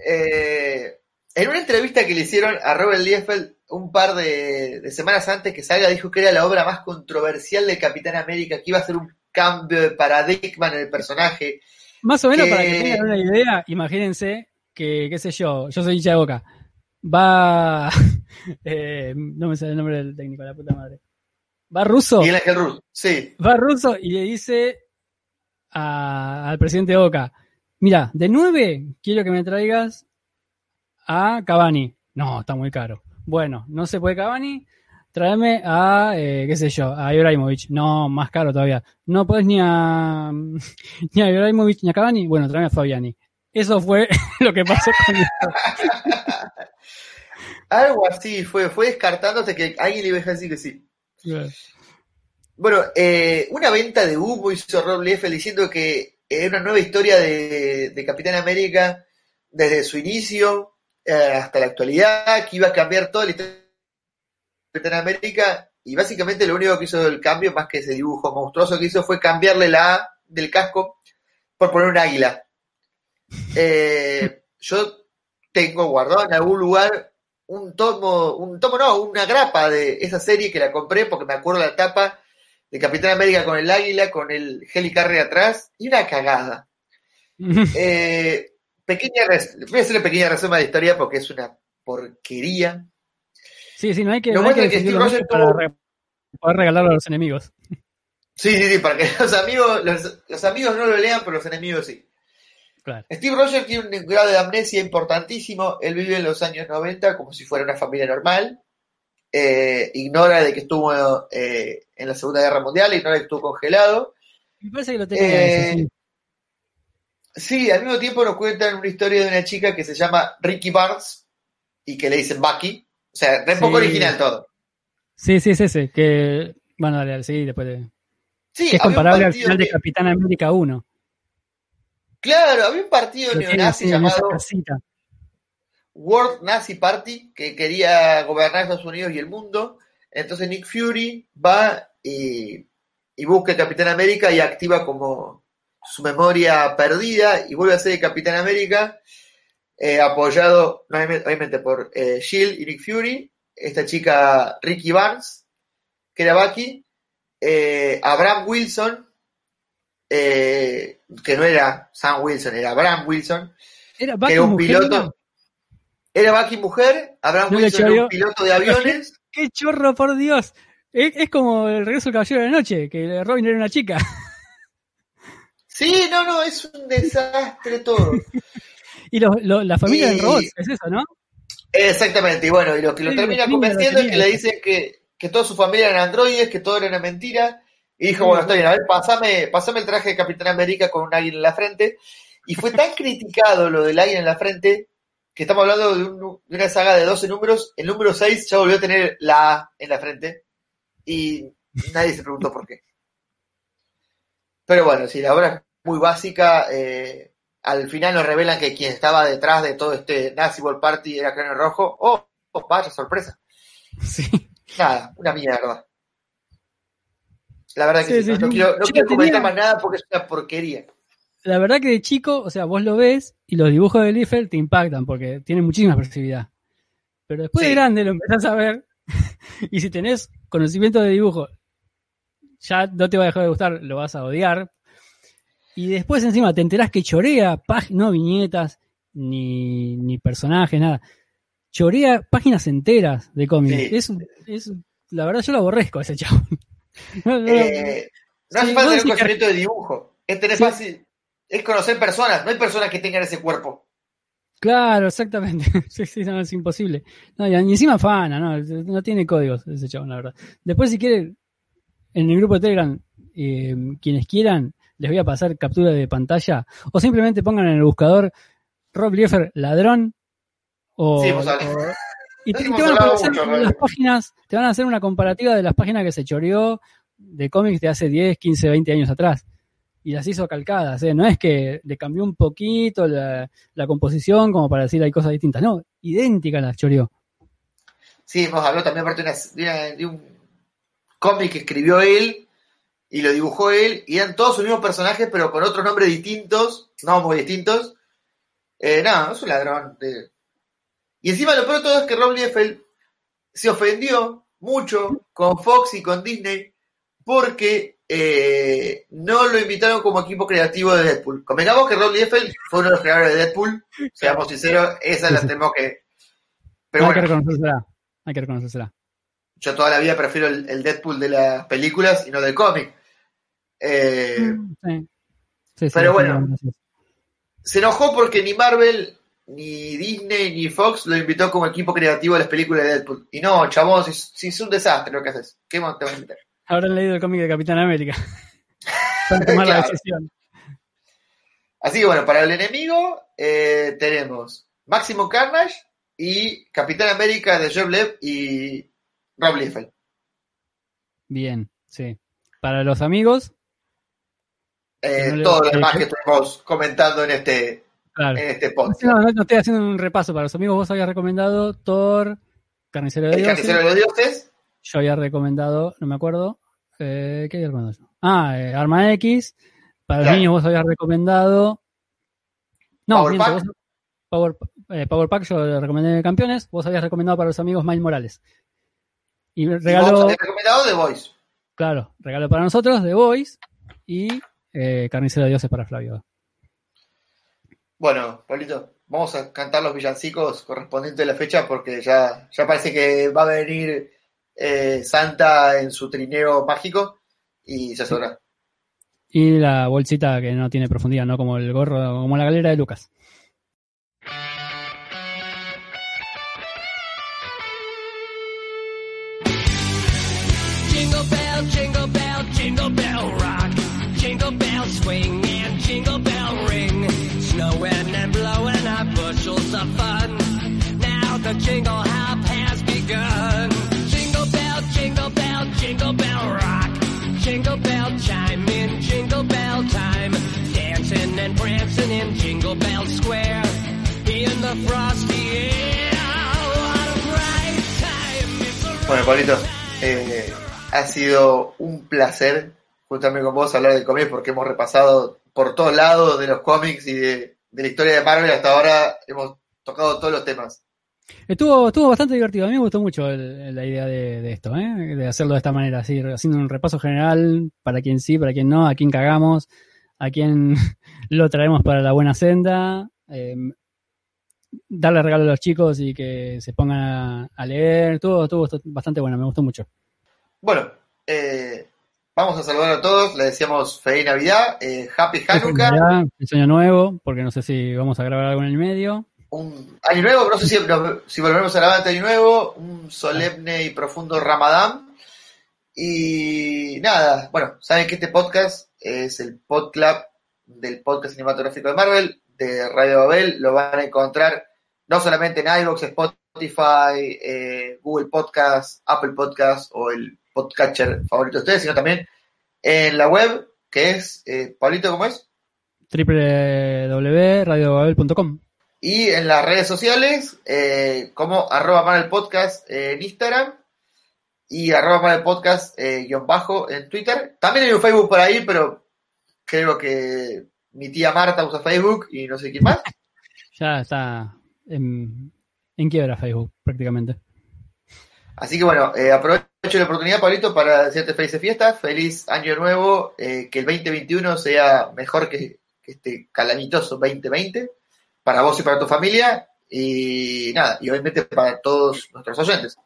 Eh, en una entrevista que le hicieron a Robert Liefeld un par de, de semanas antes que salga, dijo que era la obra más controversial de Capitán América, que iba a ser un cambio de paradigma en el personaje.
Más o menos
Que-
para que tengan una idea, imagínense que, qué sé yo, yo soy hincha de boca. Va. eh, no me sale el nombre del técnico, la puta madre. Va ruso.
Miguel Ángel Ruz, sí.
Va ruso y le dice a- al presidente de Boca: Mira, de nueve quiero que me traigas a Cavani. No, está muy caro. Bueno, no se puede Cavani. Tráeme a, eh, qué sé yo, a Ibrahimovic. No, más caro todavía. No puedes ni a, ni a Ibrahimovic ni a Cavani. Bueno, tráeme a Fabiani. Eso fue lo que pasó con.
Algo así fue, fue descartándose que alguien le iba a decir que sí. Bueno, eh, una venta de humo hizo Rob Liefeld diciendo que era una nueva historia de, de Capitán América desde su inicio eh, hasta la actualidad, que iba a cambiar toda la historia Capitán América y básicamente lo único que hizo el cambio, más que ese dibujo monstruoso que hizo, fue cambiarle la A del casco por poner un águila. Eh, yo tengo guardado en algún lugar un tomo, un tomo no, una grapa de esa serie que la compré porque me acuerdo la tapa de Capitán América con el águila, con el Helicarrier atrás, y una cagada. Eh, pequeña voy a hacer una pequeña resumen de la historia porque es una porquería.
Sí, sí, no hay que, no hay
bueno
que
es que
decidirlo
Steve
mucho
Rogers
para
tuvo-
re- poder regalarlo a los enemigos.
Sí, sí, sí, para que los amigos, los, los amigos no lo lean, pero los enemigos sí.
Claro.
Steve Rogers tiene un grado de amnesia importantísimo. Él vive en los años 90 como si fuera una familia normal. eh, ignora de que estuvo eh, en la Segunda Guerra Mundial, ignora que estuvo congelado.
Me parece que lo tenía.
Eh.
Sí,
al mismo tiempo nos cuentan una historia de una chica que se llama Ricky Barnes y que le dicen Bucky. O sea, es poco
Sí.
original todo.
Sí, sí, es ese. Que, bueno, dale, dale, sí, después de...
Sí,
que es comparable al final de Capitán América 1.
Claro, había un partido neonazi llamado. World Nazi Party que quería gobernar Estados Unidos y el mundo. Entonces Nick Fury va y, y busca a Capitán América y activa como su memoria perdida y vuelve a ser el Capitán América, eh, apoyado obviamente por eh, Shield y Nick Fury, esta chica Ricky Barnes, que era Bucky, eh, Abraham Wilson, eh, que no era Sam Wilson, era Abraham Wilson,
Era
que
Bucky
era un
mujer,
piloto.
¿no?
Era Bucky mujer, Abraham
No
Wilson era un piloto de aviones.
¡Qué chorro, por Dios! Es, es como el regreso del Caballero de la Noche, que Robin era una chica.
Sí, no, no, es un desastre todo.
Y lo- la familia
Y-
de robots, es eso, ¿no?
Exactamente, y bueno, y lo que lo
Sí,
termina convenciendo es que le dicen que, que toda su familia eran androides, que todo era una mentira. Y dijo, bueno, está bien, a ver, pasame, pasame el traje de Capitán América con un águila en la frente. Y fue tan criticado lo del águila en la frente que estamos hablando de, un- de una saga de 12 números. El número 6 ya volvió a tener la A en la frente. Y nadie se preguntó por qué. Pero bueno, sí, la obra es muy básica. eh, al final nos revelan que quien estaba detrás de todo este Nazi World Party era Cráneo Rojo. Oh, oh, vaya sorpresa.
Sí.
Nada, una mierda. La verdad que
Sí,
sí,
sí,
no, quiero, no quiero comentar más nada porque es una porquería.
La verdad que de chico, o sea, vos lo ves y los dibujos de Liefeld te impactan porque tienen muchísima expresividad. Pero después de grande lo empezás a ver y si tenés conocimiento de dibujo, ya no te va a dejar de gustar, lo vas a odiar. Y después encima te enterás que chorea, no viñetas, ni, ni personajes, nada. Chorea páginas enteras de cómics.
Sí.
Es, es- la verdad yo lo aborrezco a ese chavo. No,
Eh, tener
decís que-
conocimiento de dibujo. Es tener
Sí.
fácil, es conocer personas. No hay personas que tengan ese cuerpo.
Claro, exactamente. Sí, sí, no, es imposible. No, y encima fana, no, no tiene códigos ese chabón, la verdad. Después, si quieren, en el grupo de Telegram, eh, quienes quieran, les voy a pasar captura de pantalla, o simplemente pongan en el buscador Rob Liefeld ladrón, o,
Sí, hemos
o- y te, van a
hablado
aparecer
mucho,
las páginas, te van a hacer una comparativa de las páginas que se choreó de cómics de hace 10, 15, 20 años atrás. Y las hizo calcadas, ¿eh? No es que le cambió un poquito la, la composición como para decir hay cosas distintas. No, idénticas las choreó.
Sí, hemos hablado también aparte de una- de un cómic que escribió él y lo dibujó él. Y eran todos sus mismos personajes, pero con otros nombres distintos, no muy distintos. Eh, no, es un ladrón. Y encima lo peor de todo es que Rob Liefeld se ofendió mucho con Fox y con Disney porque eh, no lo invitaron como equipo creativo de Deadpool. Convengamos que Rob Liefeld fue uno de los creadores de Deadpool, seamos sinceros, esa la tenemos que... Pero
hay que reconocérsela. Hay que reconocérsela.
Yo toda la vida prefiero el, el Deadpool de las películas y no del cómic. Eh,
Sí. Sí, sí,
Pero bueno. se enojó porque ni Marvel, ni Disney, ni Fox lo invitó como equipo creativo de las películas de Deadpool. Y no, chabón, si, si es un desastre lo que haces. ¿Qué más te van a invitar?
Habrán leído el cómic de Capitán América. Para tomar la
Claro.
decisión.
Así que bueno, para el enemigo eh, tenemos Máximo Carnage y Capitán América de Joe Lev y Rob Liefeld.
Bien, sí. Para los amigos,
Eh,
no
todo lo demás
que-
estuvimos comentando en este,
claro.
en este podcast.
No, no, no estoy haciendo un repaso. Para los amigos, vos habías recomendado Thor, Carnicero de
El
Dioses.
Carnicero de los Dioses,
Yo había recomendado, no me acuerdo. Eh, ¿Qué había recomendado yo? Ah, eh, Arma X. Para los niños vos habías recomendado. No,
Power
miento,
Pack.
vos- Power, eh, Power Pack yo le recomendé campeones. Vos habías recomendado para los amigos Miles Morales. Y regalo,
recomendado The Voice.
claro, regalo para nosotros de Boys y eh, Carnicero de Dioses para Flavio.
Bueno, Pablito, vamos a cantar los villancicos correspondientes a la fecha porque ya, ya parece que va a venir eh, Santa en su trineo mágico y se hora.
Y la bolsita que no tiene profundidad, ¿no? Como el gorro, como la galera de Lucas.
In Jingle Bell Square. In the frosty air. What a bright time. It's a
Bueno, Pablito, eh, ha sido un placer juntarme con vos a hablar de cómics porque hemos repasado por todos lados de los cómics y de, de la historia de Marvel hasta ahora hemos tocado todos los temas.
Estuvo, estuvo bastante divertido. A mí me gustó mucho el- la idea de, de esto, ¿eh? de hacerlo de esta manera, así, haciendo un repaso general para quien sí, para quien no, a quién cagamos, a quién lo traemos para la buena senda, eh, darle regalo a los chicos y que se pongan a, a leer. Estuvo, estuvo bastante bueno, me gustó mucho.
Bueno, eh, vamos a saludar a todos, le decíamos Feliz Navidad, eh, Happy Hanukkah,
feliz año nuevo, porque no sé si vamos a grabar algo en el medio.
un año nuevo, no sé si, no- si volvemos a banda de año nuevo, un solemne y profundo Ramadán. Y nada, bueno, saben que este podcast es el podclub del podcast cinematográfico de Marvel, de Radio Babel, lo van a encontrar no solamente en iVoox, Spotify, eh, Google Podcast, Apple Podcast o el podcatcher favorito de ustedes, sino también en la web, que es, eh, Pablito, ¿cómo es?
www.radiobabel.com
Y en las redes sociales, eh, como arroba Marvel Podcast eh, en Instagram y arroba Marvel Podcast guion bajo en Twitter. También hay un Facebook por ahí, pero creo que mi tía Marta usa Facebook y no sé quién más.
Ya está en, en quiebra Facebook, prácticamente.
Así que bueno, eh, aprovecho la oportunidad, Pablito, para desearte felices fiestas, feliz año nuevo, eh, que el 2021 sea mejor que, que este calamitoso 2020 para vos y para tu familia y nada, y obviamente para todos nuestros oyentes.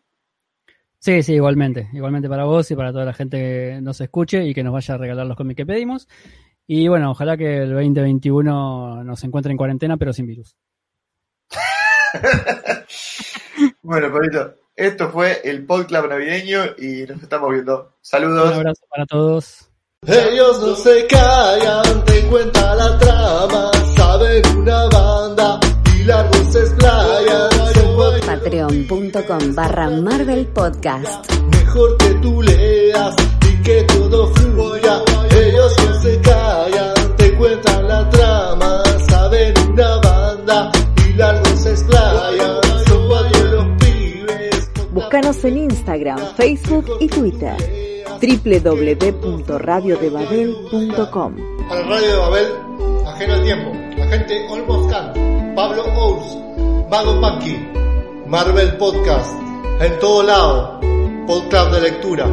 Sí, sí, igualmente. Igualmente para vos y para toda la gente que nos escuche y que nos vaya a regalar los cómics que pedimos. Y bueno, ojalá que el 2021 nos encuentre en cuarentena, pero sin virus.
Bueno, Pablito, esto fue el podcast navideño y nos estamos viendo.
Un
Saludos.
abrazo para todos.
Ellos no se callan, te cuenta la trama, saben una banda y largos se explayan. Son
Patreon.com barra Marvel Podcast.
mejor que tú leas y que todo fluya. Ellos no se callan, te cuentan la trama, saben una banda y largos se explayan. Son cuatro los pibes.
Búscanos en Instagram, Facebook y Twitter. www.radiodebabel.com
Para Radio de Babel, ajeno al tiempo, agente Olmos Khan, Pablo Ous, Mago Punky, Marvel Podcast, en todo lado, podcast de lectura.